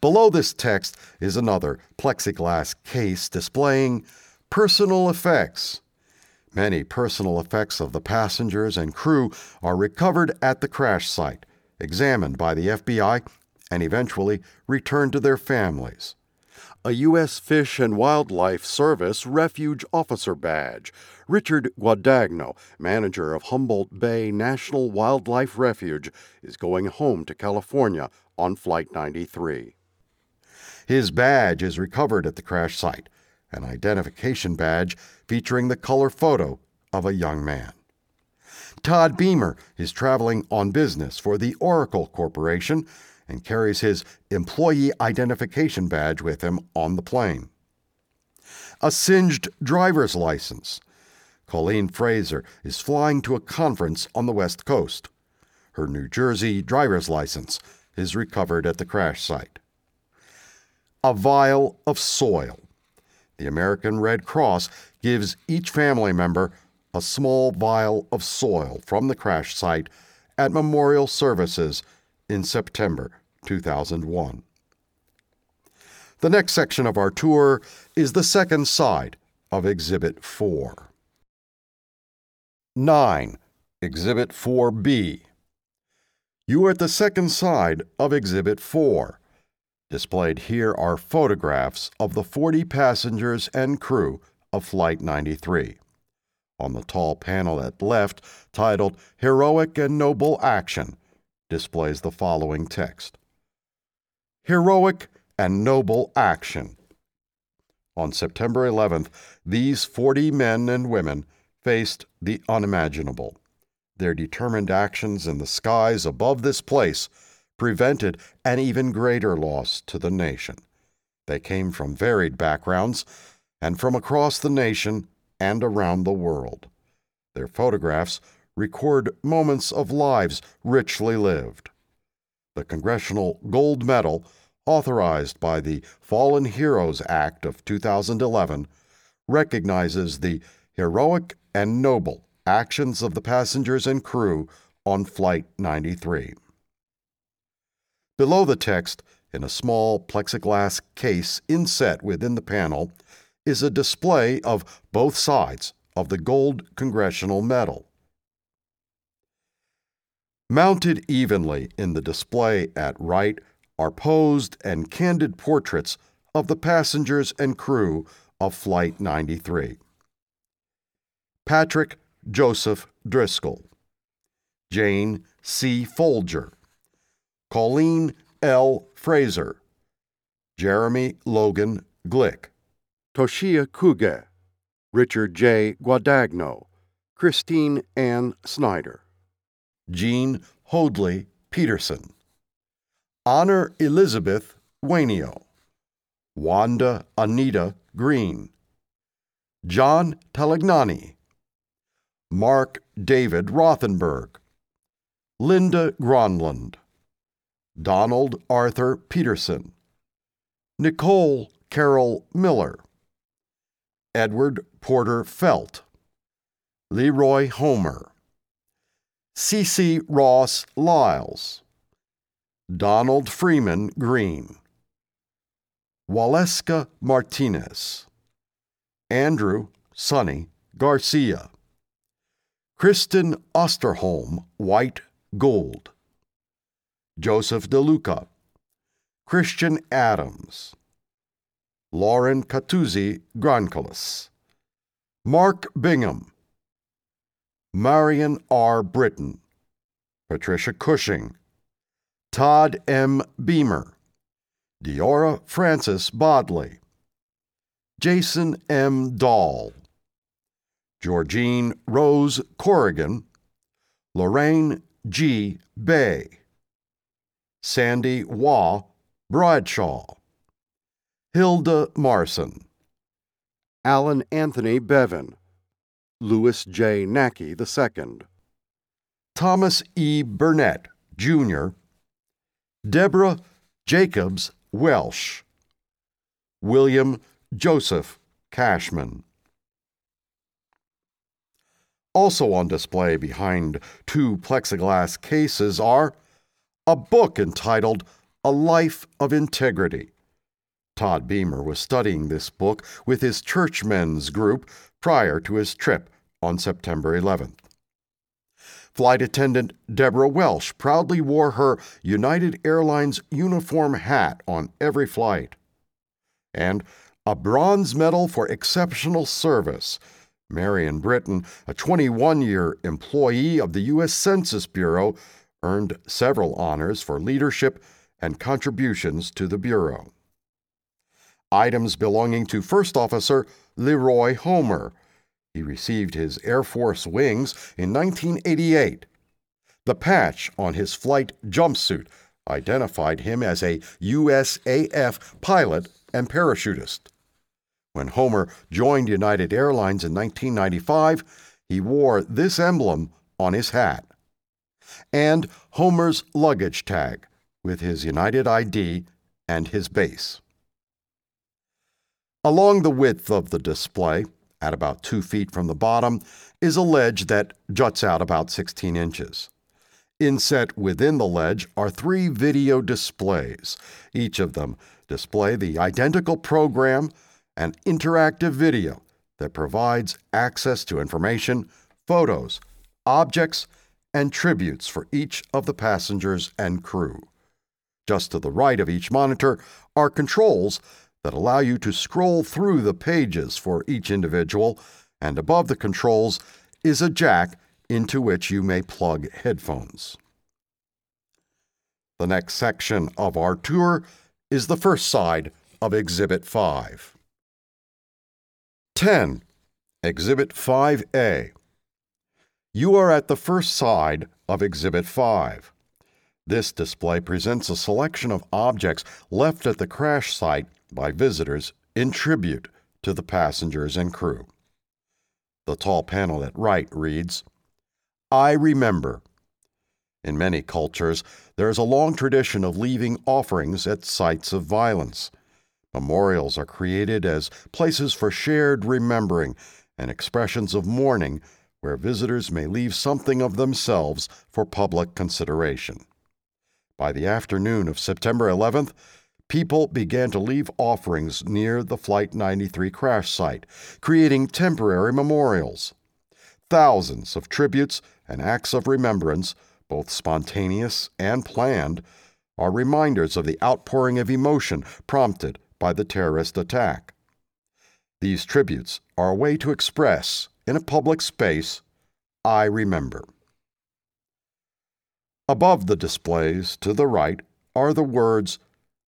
Below this text is another plexiglass case displaying personal effects Many personal effects of the passengers and crew are recovered at the crash site, examined by the FBI, and eventually returned to their families. A U.S. Fish and Wildlife Service Refuge Officer Badge. Richard Guadagno, manager of Humboldt Bay National Wildlife Refuge, is going home to California on Flight 93. His badge is recovered at the crash site an identification badge featuring the color photo of a young man. Todd Beamer is traveling on business for the Oracle Corporation and carries his employee identification badge with him on the plane. A singed driver's license. Colleen Fraser is flying to a conference on the West Coast. Her New Jersey driver's license is recovered at the crash site. A vial of soil. The American Red Cross gives each family member a small vial of soil from the crash site at memorial services in September 2001. The next section of our tour is the second side of Exhibit 4. 9. Exhibit 4B. You are at the second side of Exhibit 4. Displayed here are photographs of the 40 passengers and crew of Flight 93. On the tall panel at left, titled Heroic and Noble Action, displays the following text Heroic and Noble Action. On September 11th, these 40 men and women faced the unimaginable. Their determined actions in the skies above this place prevented an even greater loss to the nation. They came from varied backgrounds and from across the nation and around the world. Their photographs record moments of lives richly lived. The Congressional Gold Medal, authorized by the Fallen Heroes Act of 2011, recognizes the heroic and noble actions of the passengers and crew on Flight 93. Below the text, in a small plexiglass case inset within the panel, is a display of both sides of the Gold Congressional Medal. Mounted evenly in the display at right are posed and candid portraits of the passengers and crew of Flight 93. Patrick Joseph Driscoll, Jane C. Folger, Colleen L. Fraser, Jeremy Logan Glick, Toshiya Kuge, Richard J. Guadagno, Christine Ann Snyder, Jean Hoadley Peterson, Honor Elizabeth Wainio, Wanda Anita Green, John Talignani, Mark David Rothenberg, Linda Gronlund, Donald Arthur Peterson, Nicole Carol Miller, Edward Porter Felt, Leroy Homer, C.C. Ross Lyles, Donald Freeman Greene, Waleska Martinez, Andrew Sonny Garcia, Kristin Osterholm White Gould, Joseph DeLuca, Christian Adams, Lauren Catuzzi Grandcolas, Mark Bingham, Marion R. Britton, Patricia Cushing, Todd M. Beamer, Deora Frances Bodley, Jason M. Dahl, Georgine Rose Corrigan, Lorraine G. Bay, Sandy Waugh Bradshaw, Hilda Marcin, Alan Anthony Beaven, Louis J. Nacke II, Thomas E. Burnett, Jr., Deborah Jacobs Welsh, William Joseph Cashman. Also on display behind two plexiglass cases are a book entitled A Life of Integrity. Todd Beamer was studying this book with his churchmen's group prior to his trip on September 11th. Flight attendant Deborah Welsh proudly wore her United Airlines uniform hat on every flight. And a bronze medal for exceptional service Marion Britton, a 21 year employee of the U.S. Census Bureau, earned several honors for leadership and contributions to the Bureau. Items belonging to First Officer Leroy Homer. He received his Air Force wings in 1988. The patch on his flight jumpsuit identified him as a USAF pilot and parachutist. When Homer joined United Airlines in 1995, he wore this emblem on his hat. And Homer's luggage tag with his United ID and his base. Along the width of the display, at about two feet from the bottom, is a ledge that juts out about 16 inches. Inset within the ledge are three video displays. Each of them display the identical program and interactive video that provides access to information, photos, objects, and tributes for each of the passengers and crew. Just to the right of each monitor are controls that allow you to scroll through the pages for each individual, and above the controls is a jack into which you may plug headphones. The next section of our tour is the first side of Exhibit 5. 10. Exhibit 5A. You are at the first side of Exhibit 5. This display presents a selection of objects left at the crash site by visitors in tribute to the passengers and crew. The tall panel at right reads, I remember. In many cultures, there is a long tradition of leaving offerings at sites of violence. Memorials are created as places for shared remembering and expressions of mourning where visitors may leave something of themselves for public consideration. By the afternoon of September 11th, people began to leave offerings near the Flight 93 crash site, creating temporary memorials. Thousands of tributes and acts of remembrance, both spontaneous and planned, are reminders of the outpouring of emotion prompted by the terrorist attack. These tributes are a way to express, in a public space, I remember. Above the displays, to the right, are the words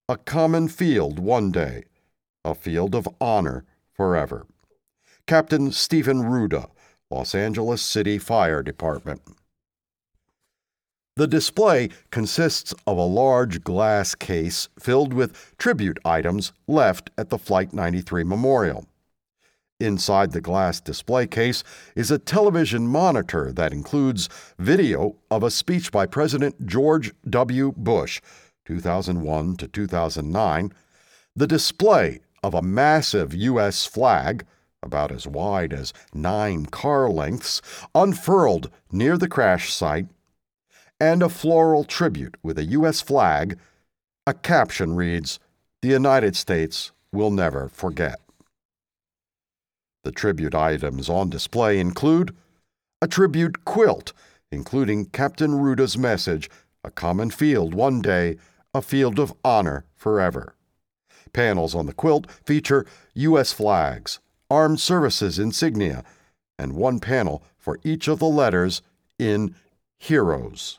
a common field one day, a field of honor forever. Captain Stephen Ruda, Los Angeles City Fire Department. The display consists of a large glass case filled with tribute items left at the Flight 93 Memorial. Inside the glass display case is a television monitor that includes video of a speech by President George W. Bush 2001 to 2009, the display of a massive U.S. flag, about as wide as nine car lengths, unfurled near the crash site, and a floral tribute with a U.S. flag. A caption reads, The United States will never forget. The tribute items on display include a tribute quilt, including Captain Ruda's message, A Common Field One Day a field of honor forever. Panels on the quilt feature U.S. flags, armed services insignia, and one panel for each of the letters in Heroes.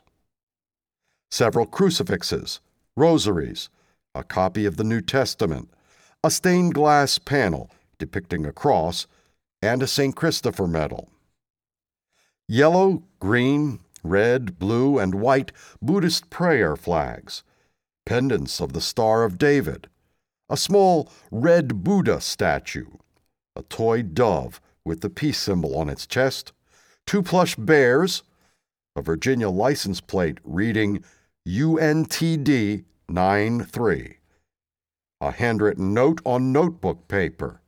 Several crucifixes, rosaries, a copy of the New Testament, a stained glass panel depicting a cross, and a St. Christopher medal. Yellow, green, red, blue, and white Buddhist prayer flags pendants of the Star of David, a small red Buddha statue, a toy dove with the peace symbol on its chest, two plush bears, a Virginia license plate reading UNTD 93, a handwritten note on notebook paper.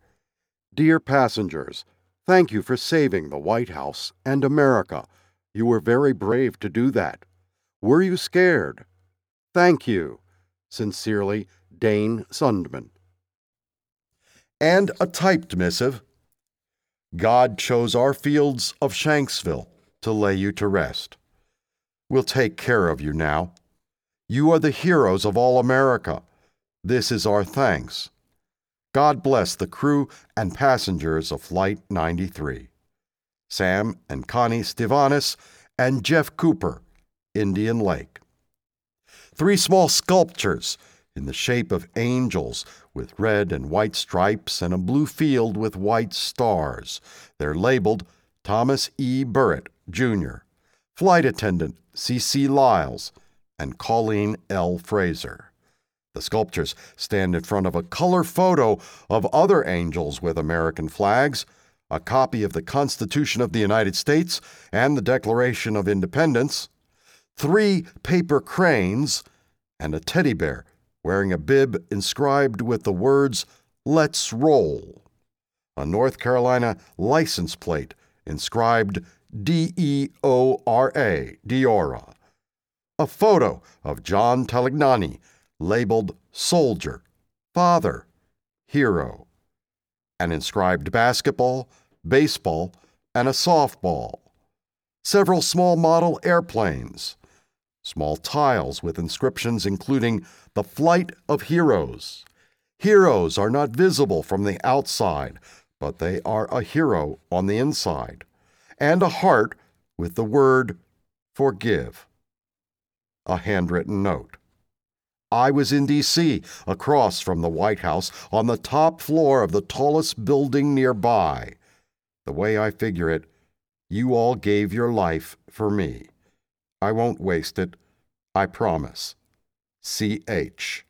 Dear passengers, thank you for saving the White House and America. You were very brave to do that. Were you scared? Thank you. Sincerely, Dane Sundman. And a typed missive God chose our fields of Shanksville to lay you to rest. We'll take care of you now. You are the heroes of all America. This is our thanks. God bless the crew and passengers of Flight 93. Sam and Connie Stivanis and Jeff Cooper, Indian Lake three small sculptures in the shape of angels with red and white stripes and a blue field with white stars. They're labeled Thomas E. Burnett, Jr., Flight Attendant C.C. Lyles, and Colleen L. Fraser. The sculptures stand in front of a color photo of other angels with American flags, a copy of the Constitution of the United States and the Declaration of Independence, three paper cranes, and a teddy bear wearing a bib inscribed with the words, Let's Roll. A North Carolina license plate inscribed D E O R A, Deora. A photo of John Talignani labeled Soldier, Father, Hero. An inscribed basketball, baseball, and a softball. Several small model airplanes. Small tiles with inscriptions including the flight of heroes. Heroes are not visible from the outside, but they are a hero on the inside. And a heart with the word forgive. A handwritten note. I was in D.C., across from the White House, on the top floor of the tallest building nearby. The way I figure it, you all gave your life for me. I won't waste it. I promise. C.H.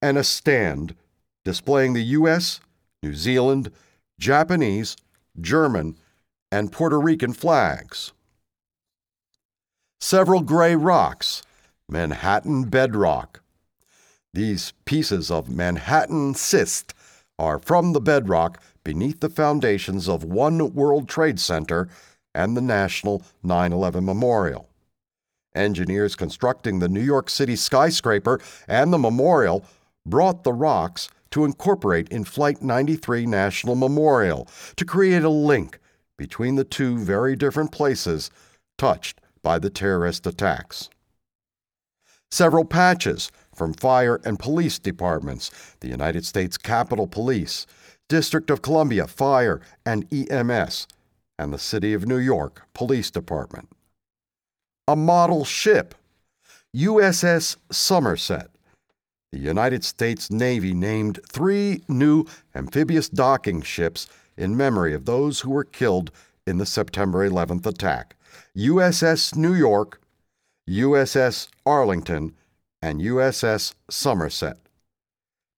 And a stand displaying the U.S., New Zealand, Japanese, German, and Puerto Rican flags. Several gray rocks, Manhattan bedrock. These pieces of Manhattan schist are from the bedrock beneath the foundations of One World Trade Center and the National 9 11 Memorial. Engineers constructing the New York City skyscraper and the memorial brought the rocks to incorporate in Flight 93 National Memorial to create a link between the two very different places touched by the terrorist attacks. Several patches from fire and police departments, the United States Capitol Police, District of Columbia Fire and EMS, and the City of New York Police Department a model ship, USS Somerset. The United States Navy named three new amphibious docking ships in memory of those who were killed in the September 11th attack USS New York, USS Arlington, and USS Somerset.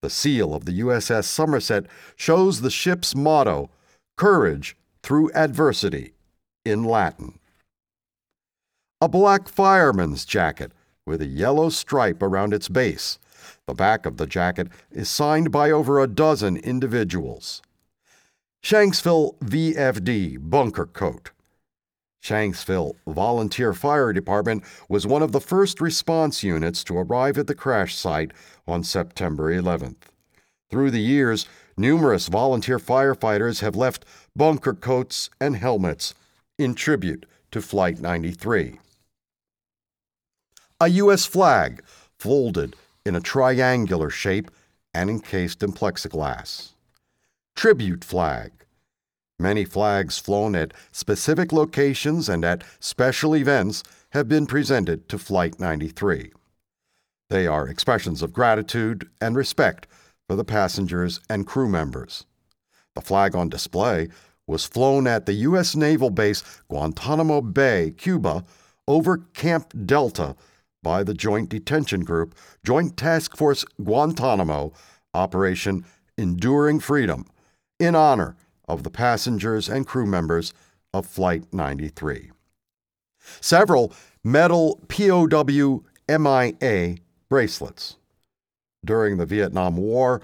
The seal of the USS Somerset shows the ship's motto, Courage through Adversity, in Latin a black fireman's jacket with a yellow stripe around its base. The back of the jacket is signed by over a dozen individuals. Shanksville VFD bunker coat. Shanksville Volunteer Fire Department was one of the first response units to arrive at the crash site on September 11th. Through the years, numerous volunteer firefighters have left bunker coats and helmets in tribute to Flight 93 a U.S. flag folded in a triangular shape and encased in plexiglass. Tribute flag. Many flags flown at specific locations and at special events have been presented to Flight 93. They are expressions of gratitude and respect for the passengers and crew members. The flag on display was flown at the U.S. Naval Base Guantanamo Bay, Cuba, over Camp Delta by the Joint Detention Group, Joint Task Force Guantanamo, Operation Enduring Freedom, in honor of the passengers and crew members of Flight 93. Several metal POW MIA bracelets. During the Vietnam War,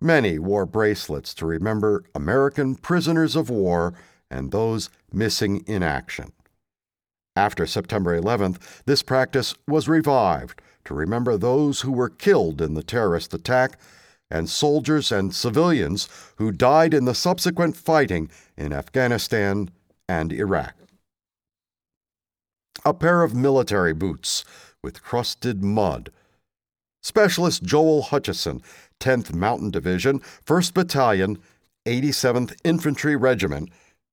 many wore bracelets to remember American prisoners of war and those missing in action. After September 11th, this practice was revived to remember those who were killed in the terrorist attack and soldiers and civilians who died in the subsequent fighting in Afghanistan and Iraq. A pair of military boots with crusted mud. Specialist Joel Hutchison, 10th Mountain Division, 1st Battalion, 87th Infantry Regiment,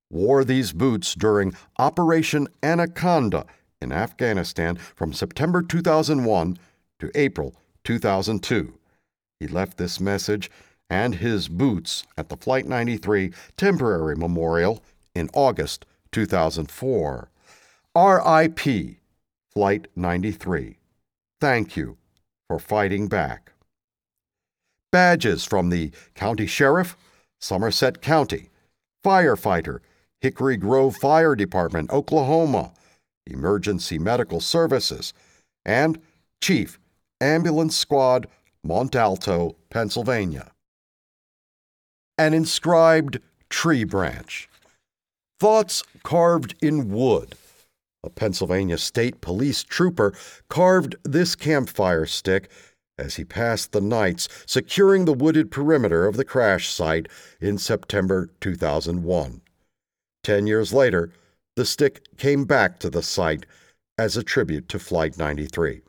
wore these boots during Operation Anaconda in Afghanistan from September 2001 to April 2002. He left this message and his boots at the Flight 93 Temporary Memorial in August 2004. RIP Flight 93. Thank you for fighting back. Badges from the County Sheriff, Somerset County, Firefighter, Hickory Grove Fire Department, Oklahoma, Emergency Medical Services, and Chief, Ambulance Squad, Mont Alto, Pennsylvania. An inscribed tree branch. Thoughts carved in wood. A Pennsylvania State Police trooper carved this campfire stick as he passed the nights securing the wooded perimeter of the crash site in September 2001. Ten years later, the stick came back to the site as a tribute to Flight 93.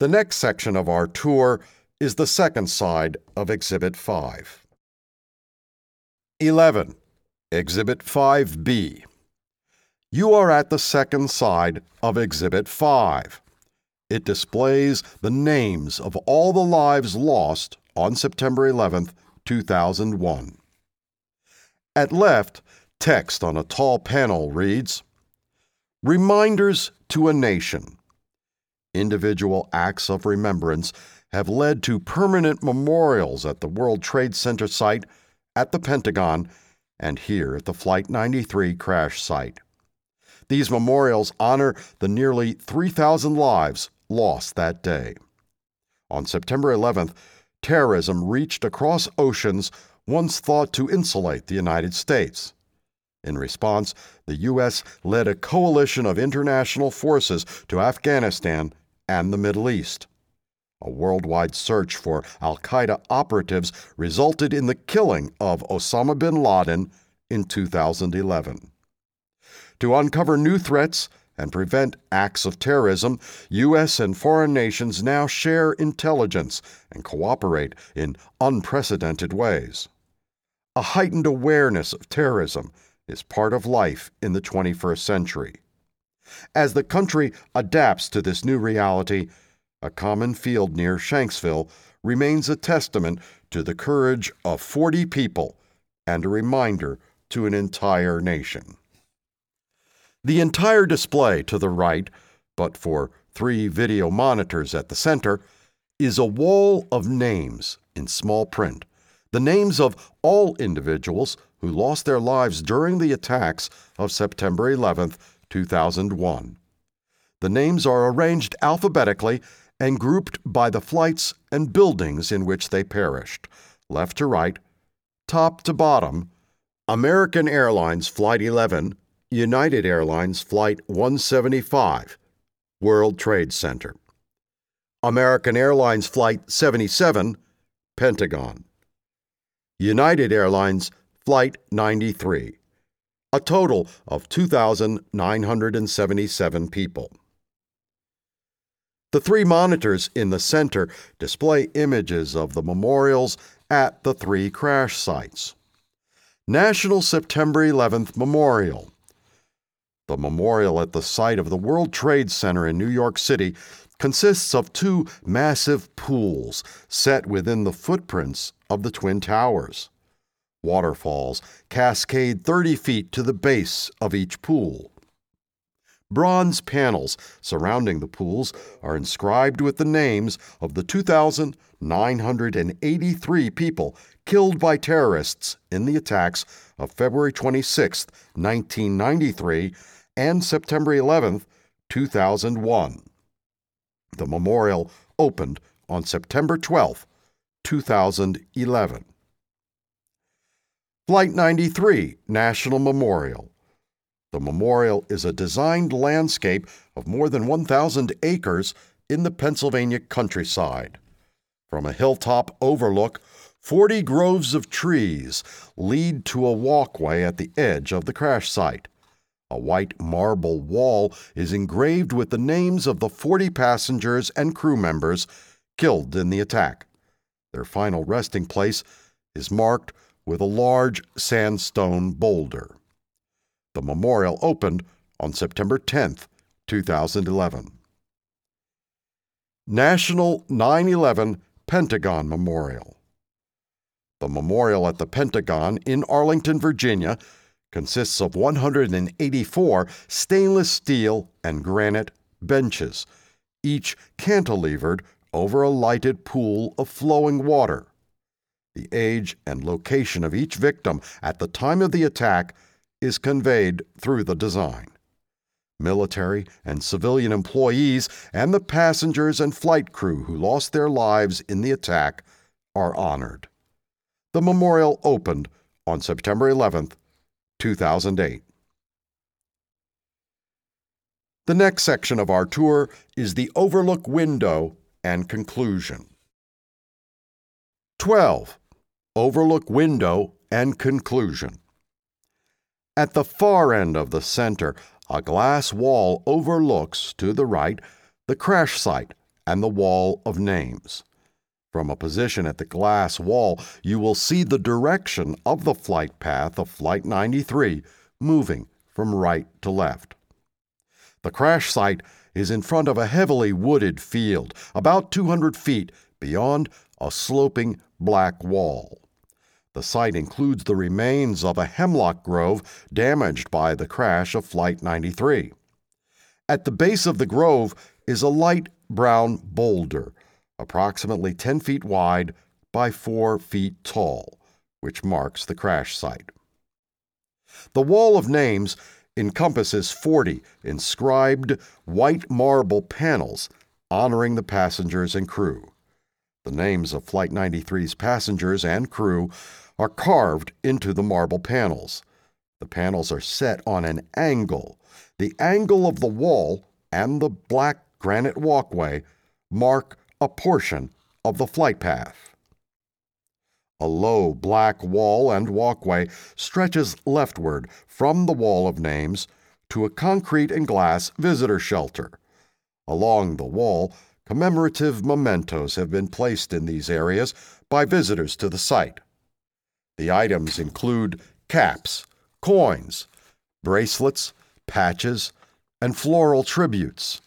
The next section of our tour is the second side of Exhibit 5. 11. Exhibit 5B. You are at the second side of Exhibit 5. It displays the names of all the lives lost on September 11, 2001. At left, text on a tall panel reads Reminders to a Nation. Individual acts of remembrance have led to permanent memorials at the World Trade Center site, at the Pentagon, and here at the Flight 93 crash site. These memorials honor the nearly 3,000 lives lost that day. On September 11th, terrorism reached across oceans once thought to insulate the United States. In response, the U.S. led a coalition of international forces to Afghanistan and the Middle East. A worldwide search for Al Qaeda operatives resulted in the killing of Osama bin Laden in 2011. To uncover new threats and prevent acts of terrorism, U.S. and foreign nations now share intelligence and cooperate in unprecedented ways. A heightened awareness of terrorism is part of life in the 21st century. As the country adapts to this new reality, a common field near Shanksville remains a testament to the courage of 40 people and a reminder to an entire nation. The entire display to the right, but for three video monitors at the center, is a wall of names in small print. The names of all individuals who lost their lives during the attacks of September 11, 2001. The names are arranged alphabetically and grouped by the flights and buildings in which they perished, left to right, top to bottom. American Airlines Flight 11 United Airlines Flight 175, World Trade Center. American Airlines Flight 77, Pentagon. United Airlines Flight 93, a total of 2,977 people. The three monitors in the center display images of the memorials at the three crash sites. National September 11th Memorial the memorial at the site of the World Trade Center in New York City consists of two massive pools set within the footprints of the Twin Towers. Waterfalls cascade 30 feet to the base of each pool. Bronze panels surrounding the pools are inscribed with the names of the 2,983 people killed by terrorists in the attacks of February 26, 1993 and September 11, 2001. The memorial opened on September 12, 2011. Flight 93 National Memorial. The memorial is a designed landscape of more than 1,000 acres in the Pennsylvania countryside. From a hilltop overlook, 40 groves of trees lead to a walkway at the edge of the crash site. A white marble wall is engraved with the names of the 40 passengers and crew members killed in the attack. Their final resting place is marked with a large sandstone boulder. The memorial opened on September 10, 2011. National 9 11 Pentagon Memorial. The memorial at the Pentagon in Arlington, Virginia consists of 184 stainless steel and granite benches, each cantilevered over a lighted pool of flowing water. The age and location of each victim at the time of the attack is conveyed through the design. military, and civilian employees, and the passengers and flight crew who lost their lives in the attack are honored. The memorial opened on September 11, 2008. The next section of our tour is the Overlook Window and Conclusion. 12. Overlook Window and Conclusion. At the far end of the center, a glass wall overlooks, to the right, the crash site and the wall of names. From a position at the glass wall, you will see the direction of the flight path of Flight 93 moving from right to left. The crash site is in front of a heavily wooded field, about 200 feet beyond a sloping black wall. The site includes the remains of a hemlock grove damaged by the crash of Flight 93. At the base of the grove is a light brown boulder, approximately 10 feet wide by 4 feet tall, which marks the crash site. The wall of names encompasses 40 inscribed white marble panels honoring the passengers and crew. The names of Flight 93's passengers and crew are carved into the marble panels. The panels are set on an angle. The angle of the wall and the black granite walkway mark a portion of the flight path. A low black wall and walkway stretches leftward from the wall of names to a concrete and glass visitor shelter. Along the wall, commemorative mementos have been placed in these areas by visitors to the site. The items include caps, coins, bracelets, patches, and floral tributes.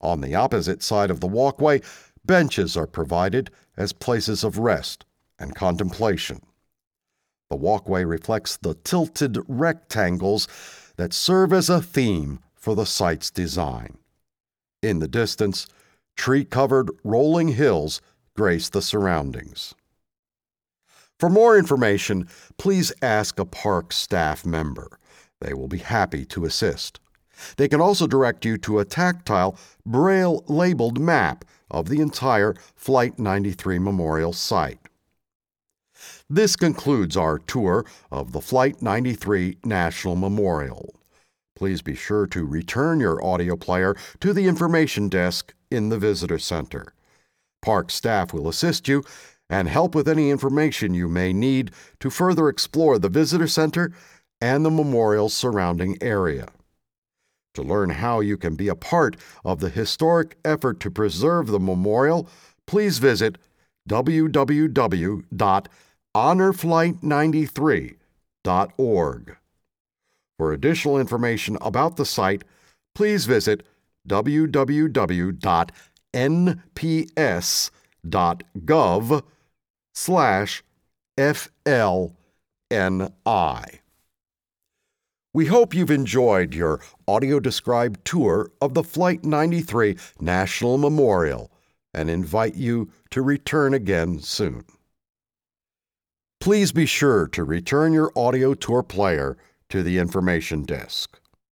On the opposite side of the walkway, benches are provided as places of rest and contemplation. The walkway reflects the tilted rectangles that serve as a theme for the site's design. In the distance, tree covered rolling hills grace the surroundings. For more information, please ask a park staff member. They will be happy to assist. They can also direct you to a tactile, braille labeled map of the entire Flight 93 Memorial site. This concludes our tour of the Flight 93 National Memorial. Please be sure to return your audio player to the information desk in the Visitor Center. Park staff will assist you and help with any information you may need to further explore the Visitor Center and the memorial's surrounding area. To learn how you can be a part of the historic effort to preserve the memorial, please visit www honorflight93.org. For additional information about the site, please visit www.nps.gov slash FLNI. We hope you've enjoyed your audio described tour of the Flight 93 National Memorial and invite you to return again soon. Please be sure to return your audio tour player to the information desk.